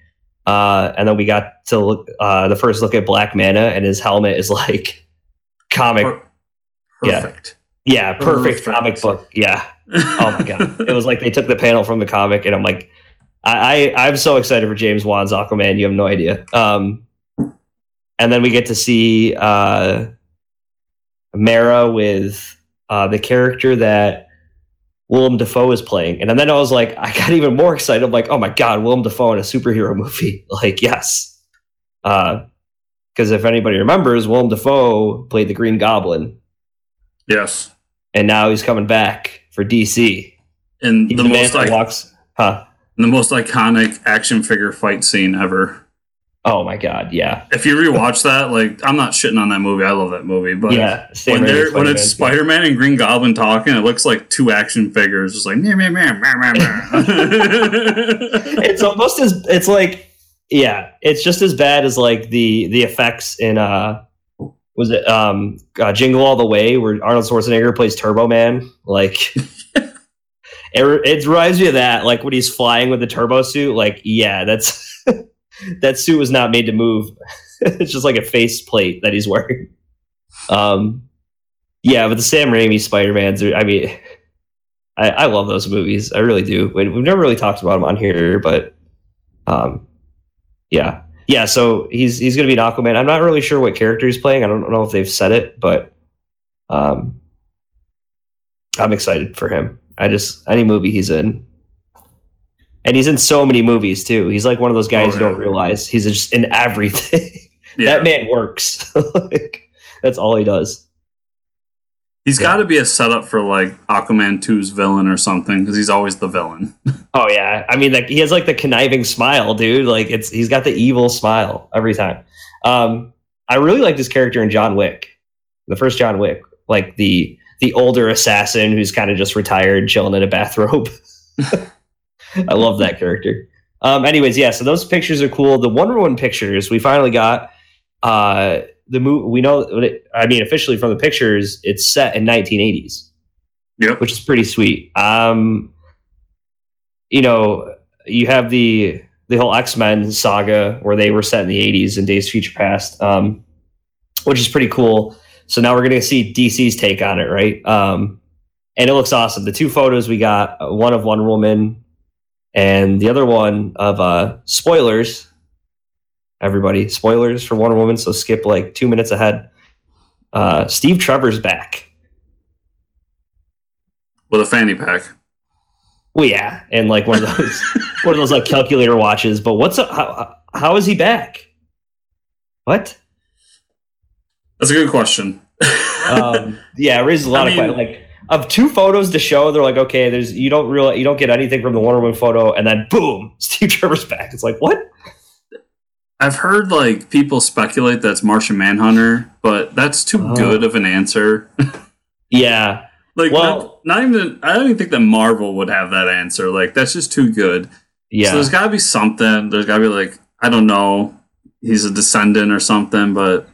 Uh, and then we got to look uh, the first look at Black Manta, and his helmet is like comic. Per- Yeah. perfect. yeah, perfect, perfect. comic book. Yeah. Oh my god, it was like they took the panel from the comic, and I'm like, I, I I'm so excited for James Wan's Aquaman. You have no idea. Um, and then we get to see uh, Mera with uh, the character that Willem Dafoe is playing, and then I was like, I got even more excited. I'm like, oh my god, Willem Dafoe in a superhero movie! Like, yes, because if anybody remembers, Willem Dafoe played the Green Goblin, yes. and now he's coming back for DC. And the the, most like walks. Huh? the most iconic action figure fight scene ever. Oh my god, yeah, If you rewatch that, like I'm not shitting on that movie. I love that movie, but yeah. When they're when it's Spider-Man. Spider Man and Green Goblin talking, it looks like two action figures, just like meh, meh, meh, meh, meh, meh. it's almost as it's like yeah, it's just as bad as like the the effects in uh was it um uh, Jingle All the Way where Arnold Schwarzenegger plays Turbo Man like. It, it reminds me of that, like when he's flying with the turbo suit. Like, yeah, that's that suit was not made to move. it's just like a face plate that he's wearing. Um, yeah, but the Sam Raimi Spider Mans. I mean, I, I love those movies. I really do. We- We've never really talked about them on here, but um, yeah, yeah. So he's he's gonna be an Aquaman. I'm not really sure what character he's playing. I don't know if they've said it, but um, I'm excited for him. I just any movie he's in. And he's in so many movies too. He's like one of those guys Oh, you don't realize he's just in everything. yeah. That man works. like, that's all he does. He's Yeah. got to be a setup for like Aquaman 2's villain or something because he's always the villain. Oh yeah, I mean, like he has like the conniving smile, dude. Like it's he's got the evil smile every time. Um, I really liked his character in John Wick, the first John Wick, like the the older assassin who's kind of just retired, chilling in a bathrobe. I love that character. Um, anyways, yeah, so those pictures are cool. The Wonder Woman pictures we finally got. Uh, the movie we know. I mean, officially from the pictures, it's set in 1980s Yep. which is pretty sweet. Um, you know, you have the the whole X Men saga where they were set in the '80s in Days Future Past, um, which is pretty cool. So now we're going to see DC's take on it, right? Um, and it looks awesome. The two photos we got, uh, one of Wonder Woman and the other one of uh, spoilers. Everybody, spoilers for Wonder Woman. So skip like two minutes ahead. Uh, Steve Trevor's back. with a fanny pack. Well, yeah, and like one of those one of those like calculator watches. But what's up? How, how is he back? What? That's a good question. um, yeah, it raises a lot I of mean- questions. Like of two photos to show, they're like, okay, there's you don't real you don't get anything from the Wonder Woman photo, and then boom, Steve Trevor's back. It's like what? I've heard like people speculate that's Martian Manhunter, but that's too Oh. good of an answer. Yeah, like, Well- not, not even. I don't even think that Marvel would have that answer. Like, that's just too good. yeah. So there's got to be something. There's got to be like I don't know. He's a descendant or something, but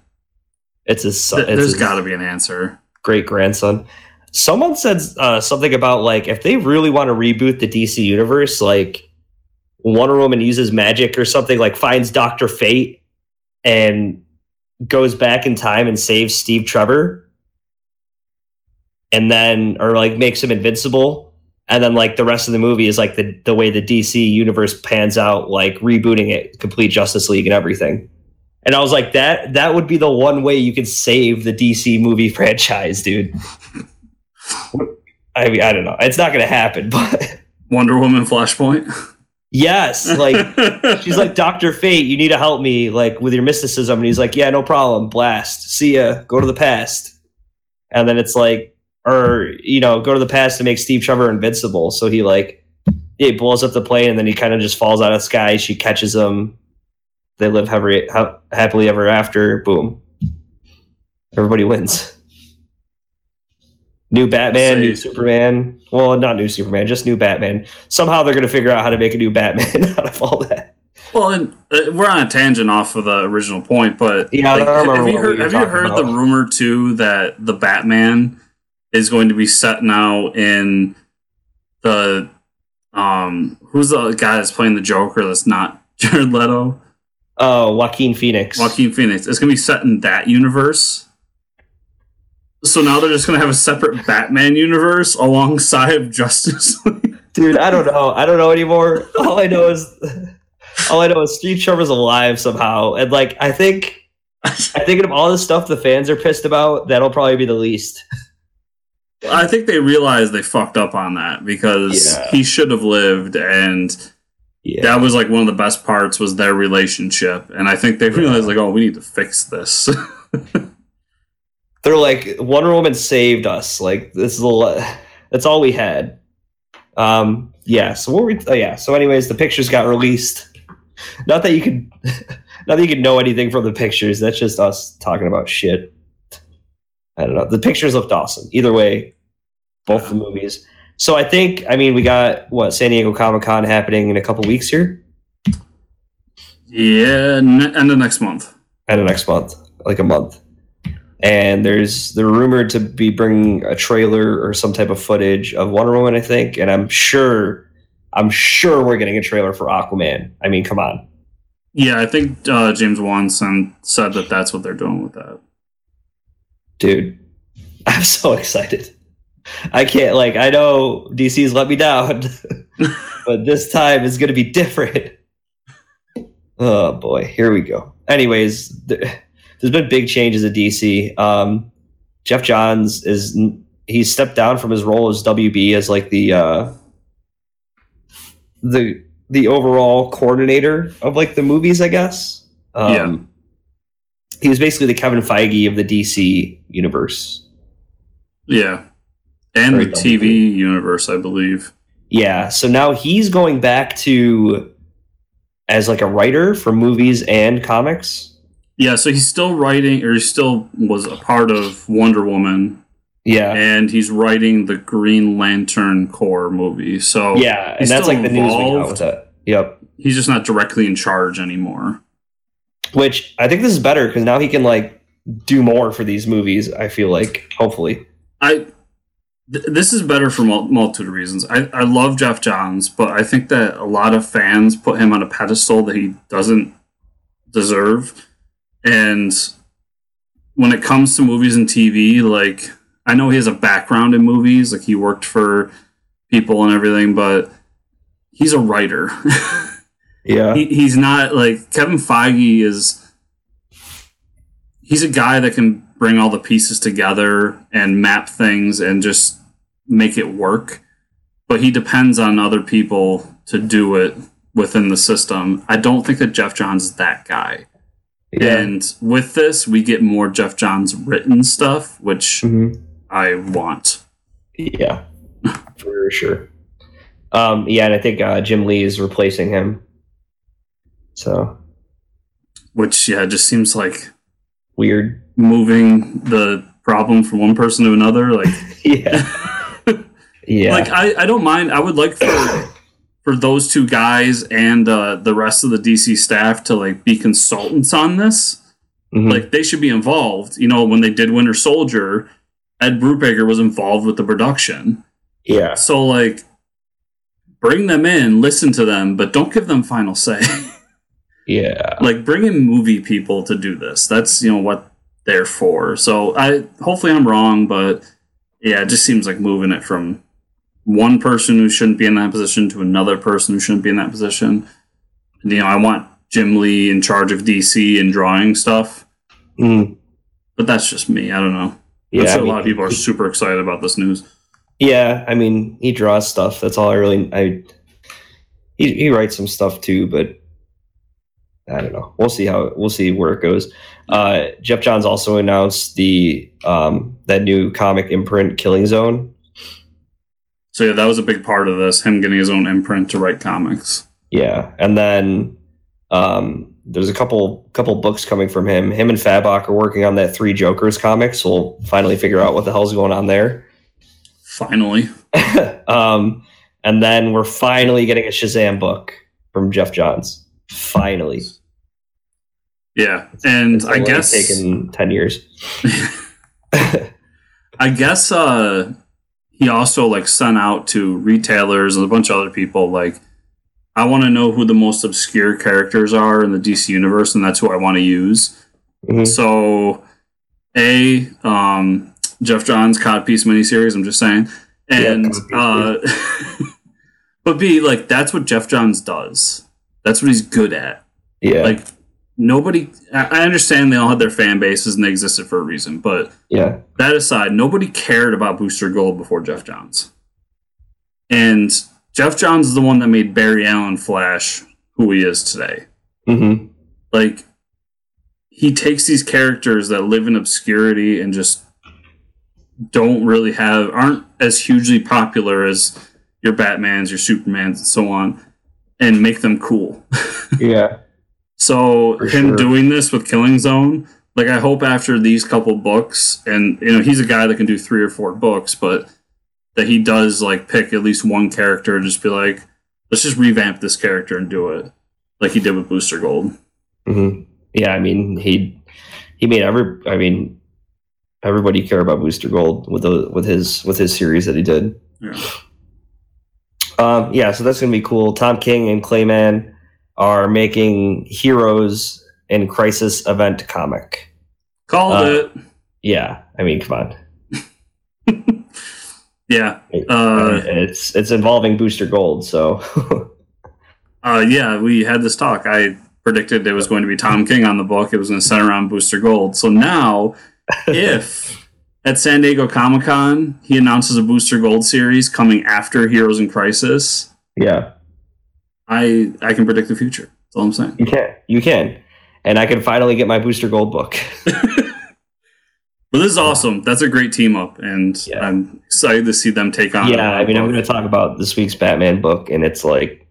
it's his son. th- it's there's his got to be an answer. great grandson. Someone said uh, something about like if they really want to reboot the DC universe, like Wonder Woman uses magic or something, like finds Doctor Fate and goes back in time and saves Steve Trevor, and then or like makes him invincible, and then like the rest of the movie is like the the way the DC universe pans out, like rebooting it, complete Justice League and everything. And I was like, that that would be the one way you could save the DC movie franchise, dude. I mean, I don't know. It's not going to happen, but Wonder Woman Flashpoint. yes, like she's like Doctor Fate. You need to help me, like with your mysticism. And he's like, yeah, no problem. Blast. See ya. Go to the past. And then it's like, or you know, go to the past to make Steve Trevor invincible. So he like, yeah, he blows up the plane, and then he kind of just falls out of the sky. She catches him. They live happily, ha- happily ever after. Boom. Everybody wins. New Batman, new Superman. Well, not new Superman, just new Batman. Somehow they're going to figure out how to make a new Batman out of all that. well, and uh, we're on a tangent off of the original point, but Yeah, like, have you heard? Have you heard the rumor too that the Batman is going to be set now in the um who's the guy that's playing the Joker that's not Jared Leto? Oh, Joaquin Phoenix. Joaquin Phoenix. It's going to be set in that universe. So now they're just going to have a separate Batman universe alongside of Justice League. Dude, I don't know. I don't know anymore. All I know is all I know is Steve Trevor's alive somehow. And like I think I think of all the stuff the fans are pissed about, that'll probably be the least. I think they realized they fucked up on that because Yeah. he should have lived and Yeah. that was like one of the best parts was their relationship and I think they realized like oh we need to fix this. They're like Wonder Woman saved us. Like this is a, that's all we had. Um yeah, so what were we oh yeah. So anyways, the pictures got released. Not that you could not that you could know anything from the pictures. That's just us talking about shit. I don't know. The pictures looked awesome. Either way, both the movies. So I think I mean we got what San Diego Comic Con happening in a couple weeks here. yeah, ne- end of next month. and the next month, like a month. And there's they're rumored to be bringing a trailer or some type of footage of Wonder Woman, I think. And I'm sure, I'm sure we're getting a trailer for Aquaman. I mean, come on, Yeah, I think uh, James Wanson said that that's what they're doing with that. dude, I'm so excited. I can't like I know DC's let me down, but this time is going to be different. Oh boy, here we go. Anyways, there, there's been big changes at DC. Um, Geoff Johns is he's stepped down from his role as WB as like the uh, the the overall coordinator of like the movies, I guess. Um, Yeah. He was basically the Kevin Feige of the DC universe. Yeah, and the. TV universe, I believe. Yeah, so now he's going back to as like a writer for movies and comics. Yeah, so he's still writing, or he still was a part of Wonder Woman, Yeah. and he's writing the Green Lantern Corps movie. So yeah, and he's that's still like the news we got with that. Yep. he's just not directly in charge anymore. Which I think this is better because now he can like do more for these movies. I feel like hopefully. I th- this is better for mul- multitude of reasons. I, I love Geoff Johns, but I think that a lot of fans put him on a pedestal that he doesn't deserve. And when it comes to movies and TV, like I know he has a background in movies, like he worked for people and everything, but he's a writer. Yeah. he, he's not like Kevin Feige is. He's a guy that can bring all the pieces together and map things and just make it work. But he depends on other people to do it within the system. I don't think that Geoff Johns is that guy. Yeah. And with this, we get more Geoff Johns written stuff, which Mhm. I want. Yeah. For sure. Um, yeah, and I think uh, Jim Lee is replacing him. So Which, yeah, just seems like weird. moving the problem from one person to another. Like, Yeah. Yeah. like I, I don't mind. I would like for for those two guys and uh, the rest of the DC staff to like be consultants on this. Mhm. Like they should be involved. You know, when they did Winter Soldier, Ed Brubaker was involved with the production. yeah. So like, bring them in, listen to them, but don't give them final say. Yeah. like, bring in movie people to do this. That's you know what they're for. So I hopefully I'm wrong, but yeah, it just seems like moving it from one person who shouldn't be in that position to another person who shouldn't be in that position. And, you know, I want Jim Lee in charge of DC and drawing stuff, Mm, but that's just me. I don't know. I'm yeah. sure I a lot of people are super excited about this news. Yeah, I mean, he draws stuff. That's all I really. I he he writes some stuff too, but I don't know. We'll see how we'll see where it goes. Uh, Geoff Johns also announced the um, that new comic imprint, Killing Zone. So yeah, that was a big part of this. Him getting his own imprint to write comics. Yeah, and then um, there's a couple couple books coming from him. Him and Fabok are working on that Three Jokers comics. So we'll finally figure out what the hell's going on there. Finally, um, and then we're finally getting a Shazam book from Geoff Johns. Finally, yeah, and It's I guess taken ten years. I guess uh, he also like sent out to retailers and a bunch of other people like, I want to know who the most obscure characters are in the DC universe, and that's who I want to use. Mhm. So, a um, Geoff Johns Codpiece miniseries. I'm just saying, and Codpiece, uh, but b like that's what Geoff Johns does. That's what he's good at. Yeah, Like nobody. I understand they all had their fan bases and they existed for a reason, but yeah, that aside, nobody cared about Booster Gold before Geoff Johns. And Geoff Johns is the one that made Barry Allen Flash who he is today. hmm Like, he takes these characters that live in obscurity and just don't really have, aren't as hugely popular as your Batmans, your Supermans, and so on, and make them cool. yeah, So For him sure. doing this with Killing Zone, like I hope after these couple books, and you know he's a guy that can do three or four books, but that he does like pick at least one character and just be like, let's just revamp this character and do it, like he did with Booster Gold. hmm yeah. I mean, he he made every. I mean, everybody care about Booster Gold with the with his with his series that he did. Yeah. Um, yeah, so that's gonna be cool. Tom King and Clay Mann are making Heroes in Crisis event comic. Called Uh, it. Yeah, I mean, come on. Yeah. Uh, it's it's involving Booster Gold, so uh, yeah, we had this talk. I predicted it was going to be Tom King on the book. It was going to center around Booster Gold. So now, if at San Diego Comic Con he announces a Booster Gold series coming after Heroes in Crisis, yeah, I I can predict the future. That's all I'm saying. you can you can, and I can finally get my Booster Gold book. But this is awesome. That's a great team up, and Yeah. I'm excited to see them take on. yeah, I mean, I'm going to talk about this week's Batman book, and it's like,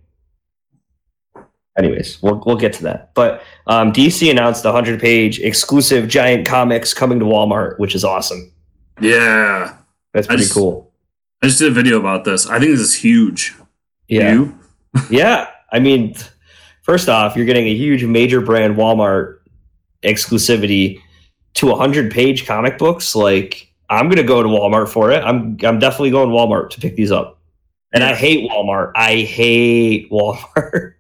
anyways, we'll we'll get to that. But um, DC announced a 100 page exclusive giant comics coming to Walmart, which is awesome. Yeah, That's I pretty just- cool. I just did a video about this. I think this is huge. Yeah. You? Yeah, I mean, first off, you're getting a huge major brand Walmart exclusivity to 100 page comic books. Like, I'm gonna go to Walmart for it. I'm I'm definitely going to Walmart to pick these up. And I hate Walmart. I hate Walmart.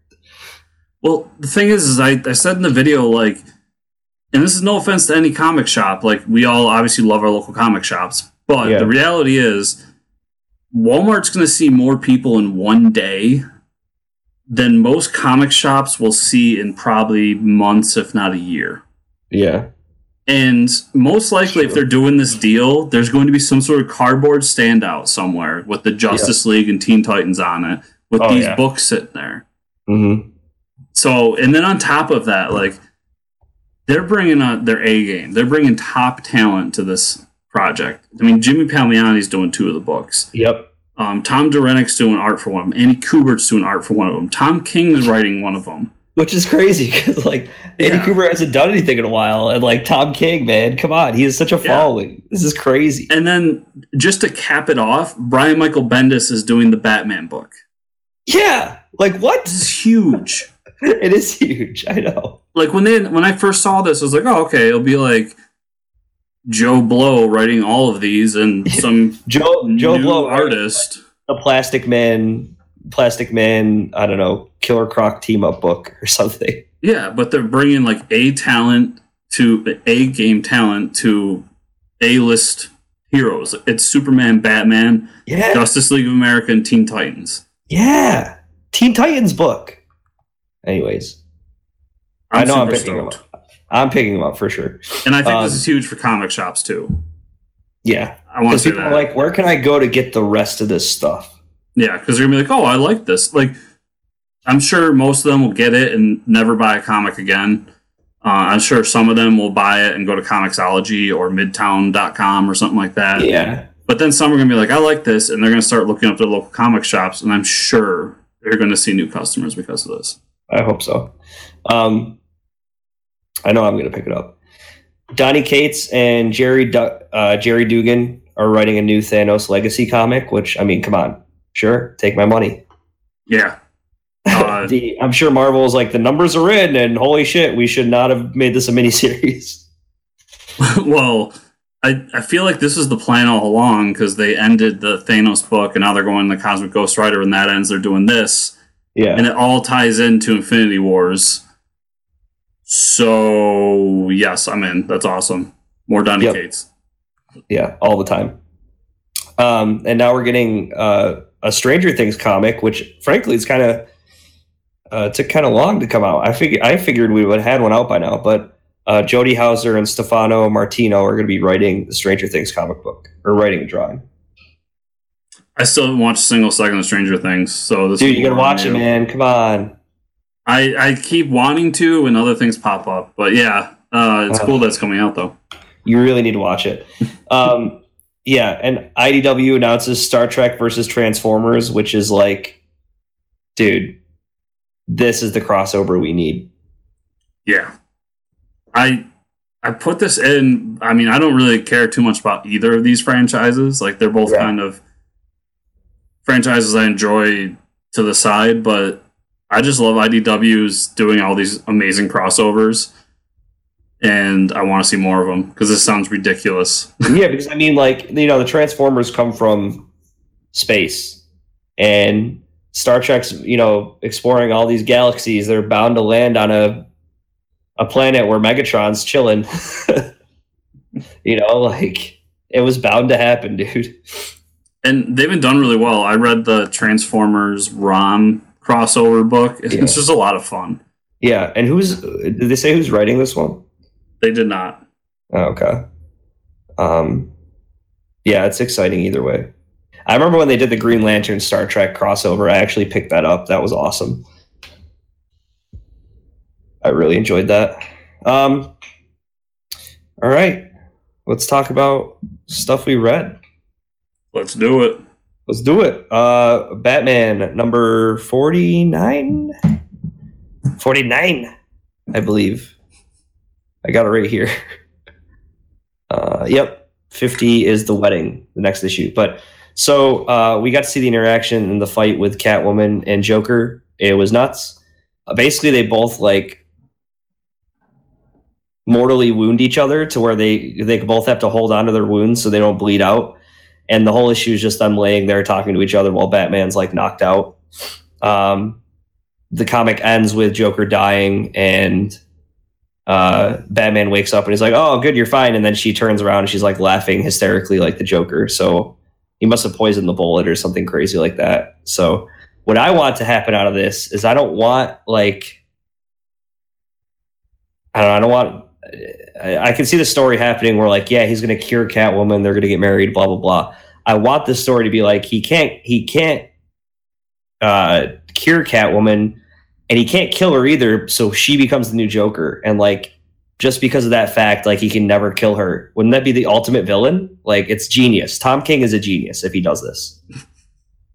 Well, the thing is, is I, I said in the video, like, and this is no offense to any comic shop. Like, we all obviously love our local comic shops. But Yeah. the reality is, Walmart's going to see more people in one day than most comic shops will see in probably months, if not a year. Yeah. And most likely, if they're doing this deal, there's going to be some sort of cardboard standout somewhere with the Justice League and Teen Titans on it, with Oh, these yeah. books sitting there. Mm-hmm. So, and then on top of that, like they're bringing on their A game. They're bringing top talent to this project. I mean, Jimmy Palmiotti's doing two of the books. Yep. Um, Tom Derenick's doing art for one of them. Andy Kubert's doing art for one of them. Tom King's writing one of them. Which is crazy because like Andy Yeah. Kubert hasn't done anything in a while, and like Tom King, man, come on, he has such a Yeah. following. This is crazy. And then just to cap it off, Brian Michael Bendis is doing the Batman book. Yeah, like what? This is huge. it is huge. I know. like when they when I first saw this, I was like, oh, okay, it'll be like Joe Blow writing all of these and some Joe Joe Blow, artist. a Plastic Man, Plastic Man. I don't know, Killer Croc team up book or something. Yeah, but they're bringing like a talent to a game talent to a list heroes. It's Superman, Batman, Yeah, Justice League of America, and Teen Titans. yeah. Teen Titans book. Anyways, I'm I know I'm picking them up. I'm picking them up for sure. and I think Um, this is huge for comic shops too. Yeah, I want to people that. are like, where can I go to get the rest of this stuff? Yeah, because they're gonna be like, "Oh, I like this." Like, I'm sure most of them will get it and never buy a comic again. Uh, I'm sure some of them will buy it and go to Comixology or Midtown.com or something like that. Yeah, But then some are gonna be like, "I like this," and they're gonna start looking up their local comic shops, and I'm sure they're gonna see new customers because of this. I hope so. Um, I know I'm going to pick it up. Donny Cates and Jerry du- uh, Gerry Duggan are writing a new Thanos Legacy comic. Which I mean, come on, sure, take my money. Yeah. Uh, the, I'm sure Marvel is like the numbers are in, and holy shit, we should not have made this a miniseries. well, I, I feel like this was the plan all along because they ended the Thanos book and now they're going the Cosmic Ghost Rider and that ends. They're doing this. Yeah, and it all ties into Infinity Wars. So yes, I'm in. That's awesome. More Donny Yep. Cates. yeah, all the time. Um, and now we're getting uh, a Stranger Things comic, which frankly is kind of uh, took kind of long to come out. I figured I figured we would have had one out by now, but uh, Jody Houser and Stefano Martino are going to be writing the Stranger Things comic book or writing a drawing. I still haven't watched a single second of Stranger Things, so this. Dude, you gotta watch it, man. Come on. I I keep wanting to, and other things pop up, but yeah, uh, it's Oh. cool that's coming out though. You really need to watch it. Um, yeah, and IDW announces Star Trek versus Transformers, which is like, dude, this is the crossover we need. Yeah, I I put this in. I mean, I don't really care too much about either of these franchises. Like they're both Yeah. kind of franchises I enjoy to the side, but I just love IDW's doing all these amazing crossovers, and I want to see more of them because this sounds ridiculous. yeah, because I mean, like you know, the Transformers come from space, and Star Trek's you know exploring all these galaxies. They're bound to land on a a planet where Megatron's chilling. you know, like it was bound to happen, dude. and they've been done really well. I read the Transformers ROM crossover book. It's Yeah. just a lot of fun. Yeah, and who's did they say who's writing this one? They did not. Oh, okay. Um, yeah, it's exciting either way. I remember when they did the Green Lantern Star Trek crossover. I actually picked that up. That was awesome. I really enjoyed that. Um, all right, let's talk about stuff we read. Let's do it. Let's do it. Uh, Batman number 49? 49, I believe. I got it right here. Uh, yep. 50 is the wedding, the next issue. But so uh, we got to see the interaction and the fight with Catwoman and Joker. It was nuts. Uh, basically, they both like mortally wound each other to where they they both have to hold on to their wounds so they don't bleed out and the whole issue is just them laying there talking to each other while Batman's like knocked out. Um, the comic ends with Joker dying and uh, Batman wakes up and he's like, "Oh, good, you're fine." And then she turns around and she's like laughing hysterically like the Joker. So he must have poisoned the bullet or something crazy like that. So what I want to happen out of this is I don't want like I don't I don't want I, can see the story happening where like yeah he's gonna cure Catwoman they're gonna get married blah blah blah. I want this story to be like he can't he can't uh, cure Catwoman and he can't kill her either so she becomes the new Joker and like just because of that fact like he can never kill her wouldn't that be the ultimate villain like it's genius Tom King is a genius if he does this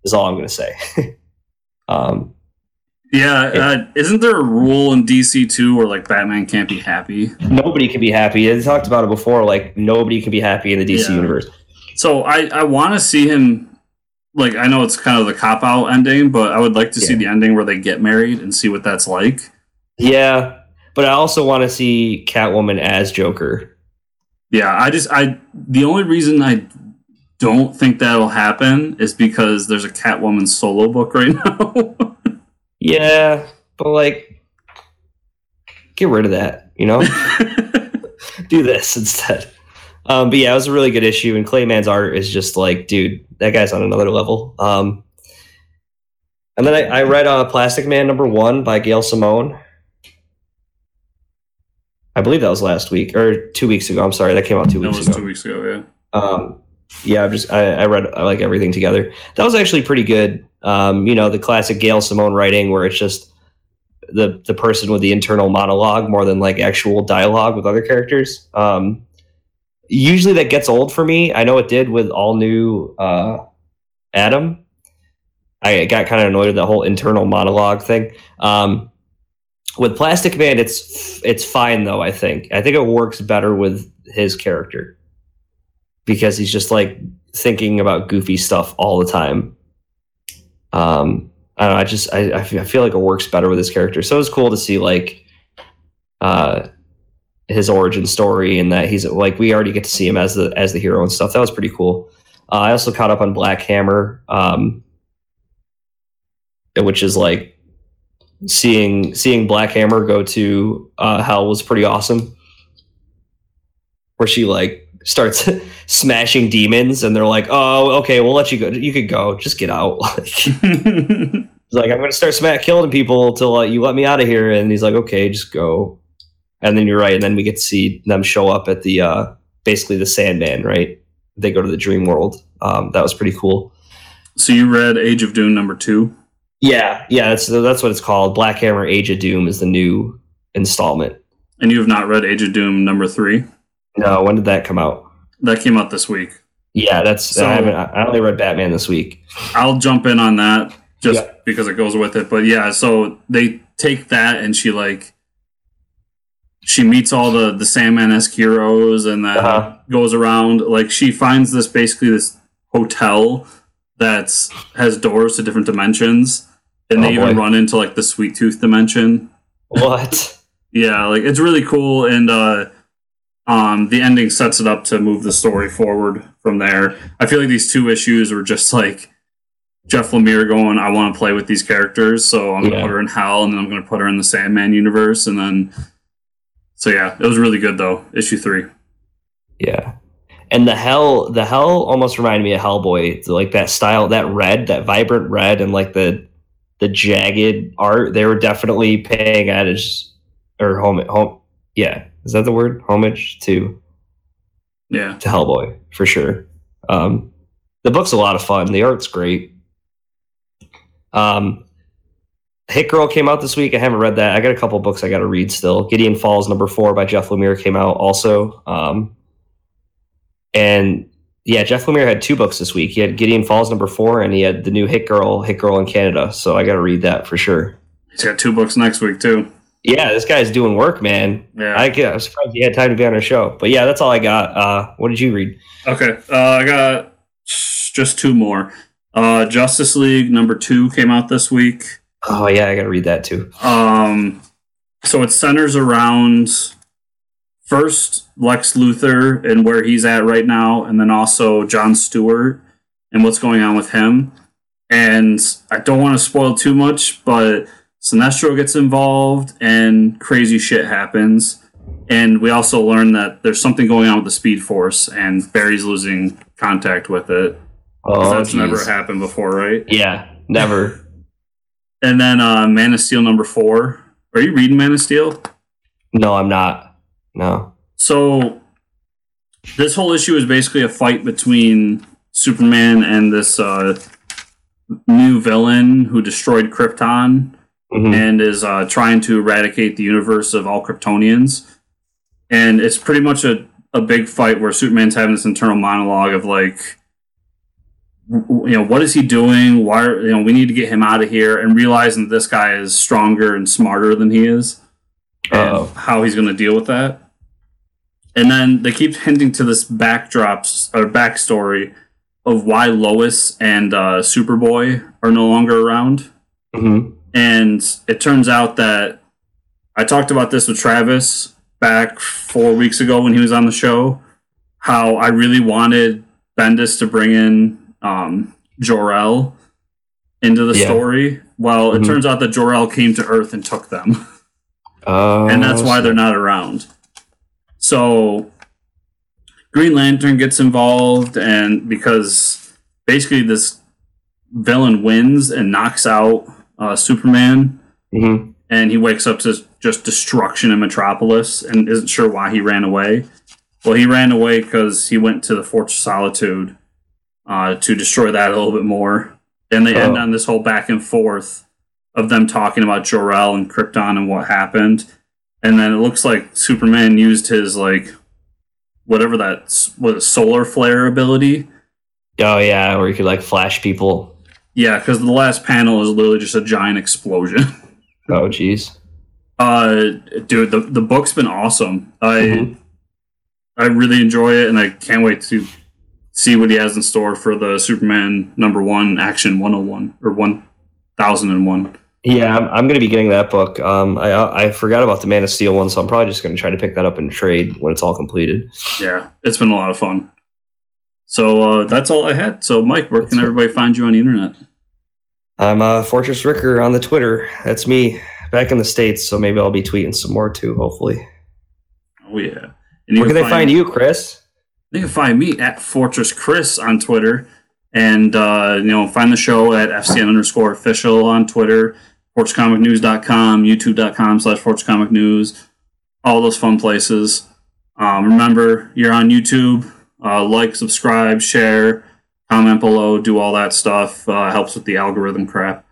is all I'm gonna say. um Yeah, uh, isn't there a rule in DC too where like Batman can't be happy? nobody can be happy. They talked about it before. Like nobody can be happy in the DC Yeah. universe. So I I want to see him. Like I know it's kind of the cop out ending, but I would like to see the ending where they get married and see what that's like. Yeah, but I also want to see Catwoman as Joker. Yeah, I just I the only reason I don't think that'll happen is because there's a Catwoman solo book right now. Yeah, but like, get rid of that. You know, do this instead. Um, but yeah, it was a really good issue, and Clay Mann's art is just like, dude, that guy's on another level. Um, and then I, I read uh, Plastic Man number one by Gail Simone. I believe that was last week or two weeks ago. I'm sorry, that came out two that weeks was ago. two weeks ago. Yeah. Um, yeah, I've just I, I read I like everything together. That was actually pretty good. Um, you know, the classic Gail Simone writing where it's just the the person with the internal monologue more than like actual dialogue with other characters. Um, usually that gets old for me. I know it did with all new uh, Atom. I got kind of annoyed with the whole internal monologue thing. Um, with Plastic Man, it's it's fine though. I think I think it works better with his character because he's just like thinking about goofy stuff all the time. Um, I don't know. I just I, I feel like it works better with his character. So it was cool to see like uh his origin story and that he's like we already get to see him as the as the hero and stuff. That was pretty cool. Uh, I also caught up on Black Hammer, um, which is like seeing seeing Black Hammer go to uh, hell was pretty awesome. Where she like starts smashing demons, and they're like, "Oh, okay, we'll let you go. You could go. Just get out." Like, he's like, "I'm going to start smack killing people till uh, you let me out of here." And he's like, "Okay, just go." And then you're right, and then we get to see them show up at the uh, basically the Sandman. Right? They go to the Dream World. Um, that was pretty cool. so you read Age of Doom number two? Yeah, yeah, that's that's what it's called. Black Hammer: Age of Doom is the new installment. And you have not read Age of Doom number three? No, when did that come out? That came out this week. Yeah, that's So- I haven't. I only read Batman this week. I'll jump in on that just Yeah. because it goes with it. But yeah, so they take that and she like she meets all the the Sandman esque heroes and then Uh-huh. goes around like she finds this basically this hotel that's has doors to different dimensions and Oh, they even boy. run into like the sweet tooth dimension. What? Yeah, like it's really cool and uh um the ending sets it up to move the story forward from there. I feel like these two issues were just like Jeff Lemire going, I want to play with these characters, so I'm gonna put her in Hell and then I'm gonna put her in the Sandman universe and then so yeah, it was really good though, issue three. Yeah. And the hell, the hell almost reminded me of Hellboy, like that style, that red, that vibrant red, and like the the jagged art. They were definitely paying at his or home, home. Yeah, is that the word? Homage to Yeah. to Hellboy for sure. Um, the book's a lot of fun. The art's great. Um, Hit Girl came out this week. I haven't read that. I got a couple books I got to read still. Gideon Falls number four by Jeff Lemire came out also. Um, and yeah, Jeff Lemire had two books this week. He had Gideon Falls number four, and he had the new Hit Girl, Hit Girl in Canada. So I got to read that for sure. He's got two books next week too. Yeah, this guy's doing work, man. Yeah. I, I was surprised he had time to be on our show. But yeah, that's all I got. Uh, what did you read? Okay, uh, I got just two more. Uh, Justice League number two came out this week. Oh yeah, I got to read that too. Um, so it centers around first Lex Luthor and where he's at right now, and then also John Stewart and what's going on with him. And I don't want to spoil too much, but Sinestro gets involved and crazy shit happens. And we also learn that there's something going on with the Speed Force, and Barry's losing contact with it. Oh, that's never happened before, right? Yeah, never. and then uh, Man of Steel number four. Are you reading Man of Steel? No, I'm not. No. So this whole issue is basically a fight between Superman and this uh, new villain who destroyed Krypton Mhm. and is uh, trying to eradicate the universe of all Kryptonians. And it's pretty much a, a big fight where Superman's having this internal monologue of like, you know, what is he doing? Why, are, you know, we need to get him out of here, and realizing that this guy is stronger and smarter than he is, and Uh-oh. how he's going to deal with that. And then they keep hinting to this backdrops or backstory of why Lois and uh, Superboy are no longer around. Mhm. And it turns out that I talked about this with Travis back four weeks ago when he was on the show. How I really wanted Bendis to bring in um, Jor-El into the Yeah. story. Well, it Mhm. turns out that Jor-El came to Earth and took them, Oh, and that's why they're not around. So Green Lantern gets involved, and because basically this villain wins and knocks out uh, Superman, Mhm. and he wakes up to just destruction in Metropolis and isn't sure why he ran away. Well, he ran away because he went to the Fortress of Solitude uh, to destroy that a little bit more. And they end Oh. on this whole back and forth of them talking about Jor-El and Krypton and what happened. And then it looks like Superman used his like whatever that was solar flare ability. Oh yeah, where you could like flash people. Yeah, because the last panel is literally just a giant explosion. Oh jeez. Uh, dude, the the book's been awesome. I Mhm. I really enjoy it, and I can't wait to see what he has in store for the Superman number one action one hundred one or one thousand and one. Yeah, I'm, I'm going to be getting that book. Um, I I forgot about the Man of Steel one, so I'm probably just going to try to pick that up in trade when it's all completed. Yeah, it's been a lot of fun. So uh, that's all I had. So, Mike, where can everybody find you on the internet? I'm uh, Fortress Ricker on the Twitter. That's me back in the states, so maybe I'll be tweeting some more too. Hopefully. Oh yeah, and Where can they find you, Chris? They can find me at Fortress Chris on Twitter, and uh, you know find the show at FCN underscore official on Twitter, FortressComicNews.com, YouTube.com slash FortressComicNews, all those fun places. Um, remember, you're on YouTube. Uh, like, subscribe, share, comment below, do all that stuff. Uh, helps with the algorithm crap.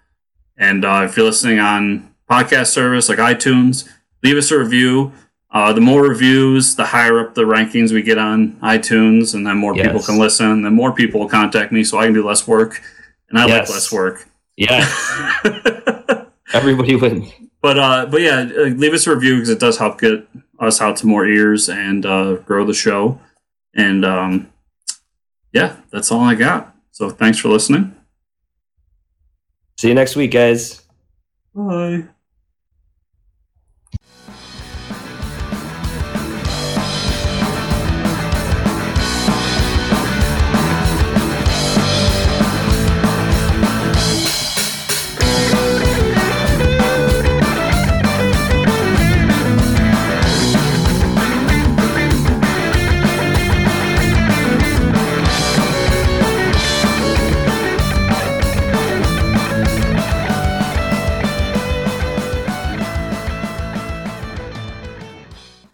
And uh, if you're listening on podcast service like iTunes, leave us a review. Uh, the more reviews, the higher up the rankings we get on iTunes, and then more people can listen. Then more people will contact me, so I can do less work, and I Yes. like less work. Yeah, everybody wins. but uh, but yeah, uh, leave us a review because it does help get us out to more ears and uh, grow the show. And um, yeah, that's all I got. So thanks for listening. See you next week, guys. Bye.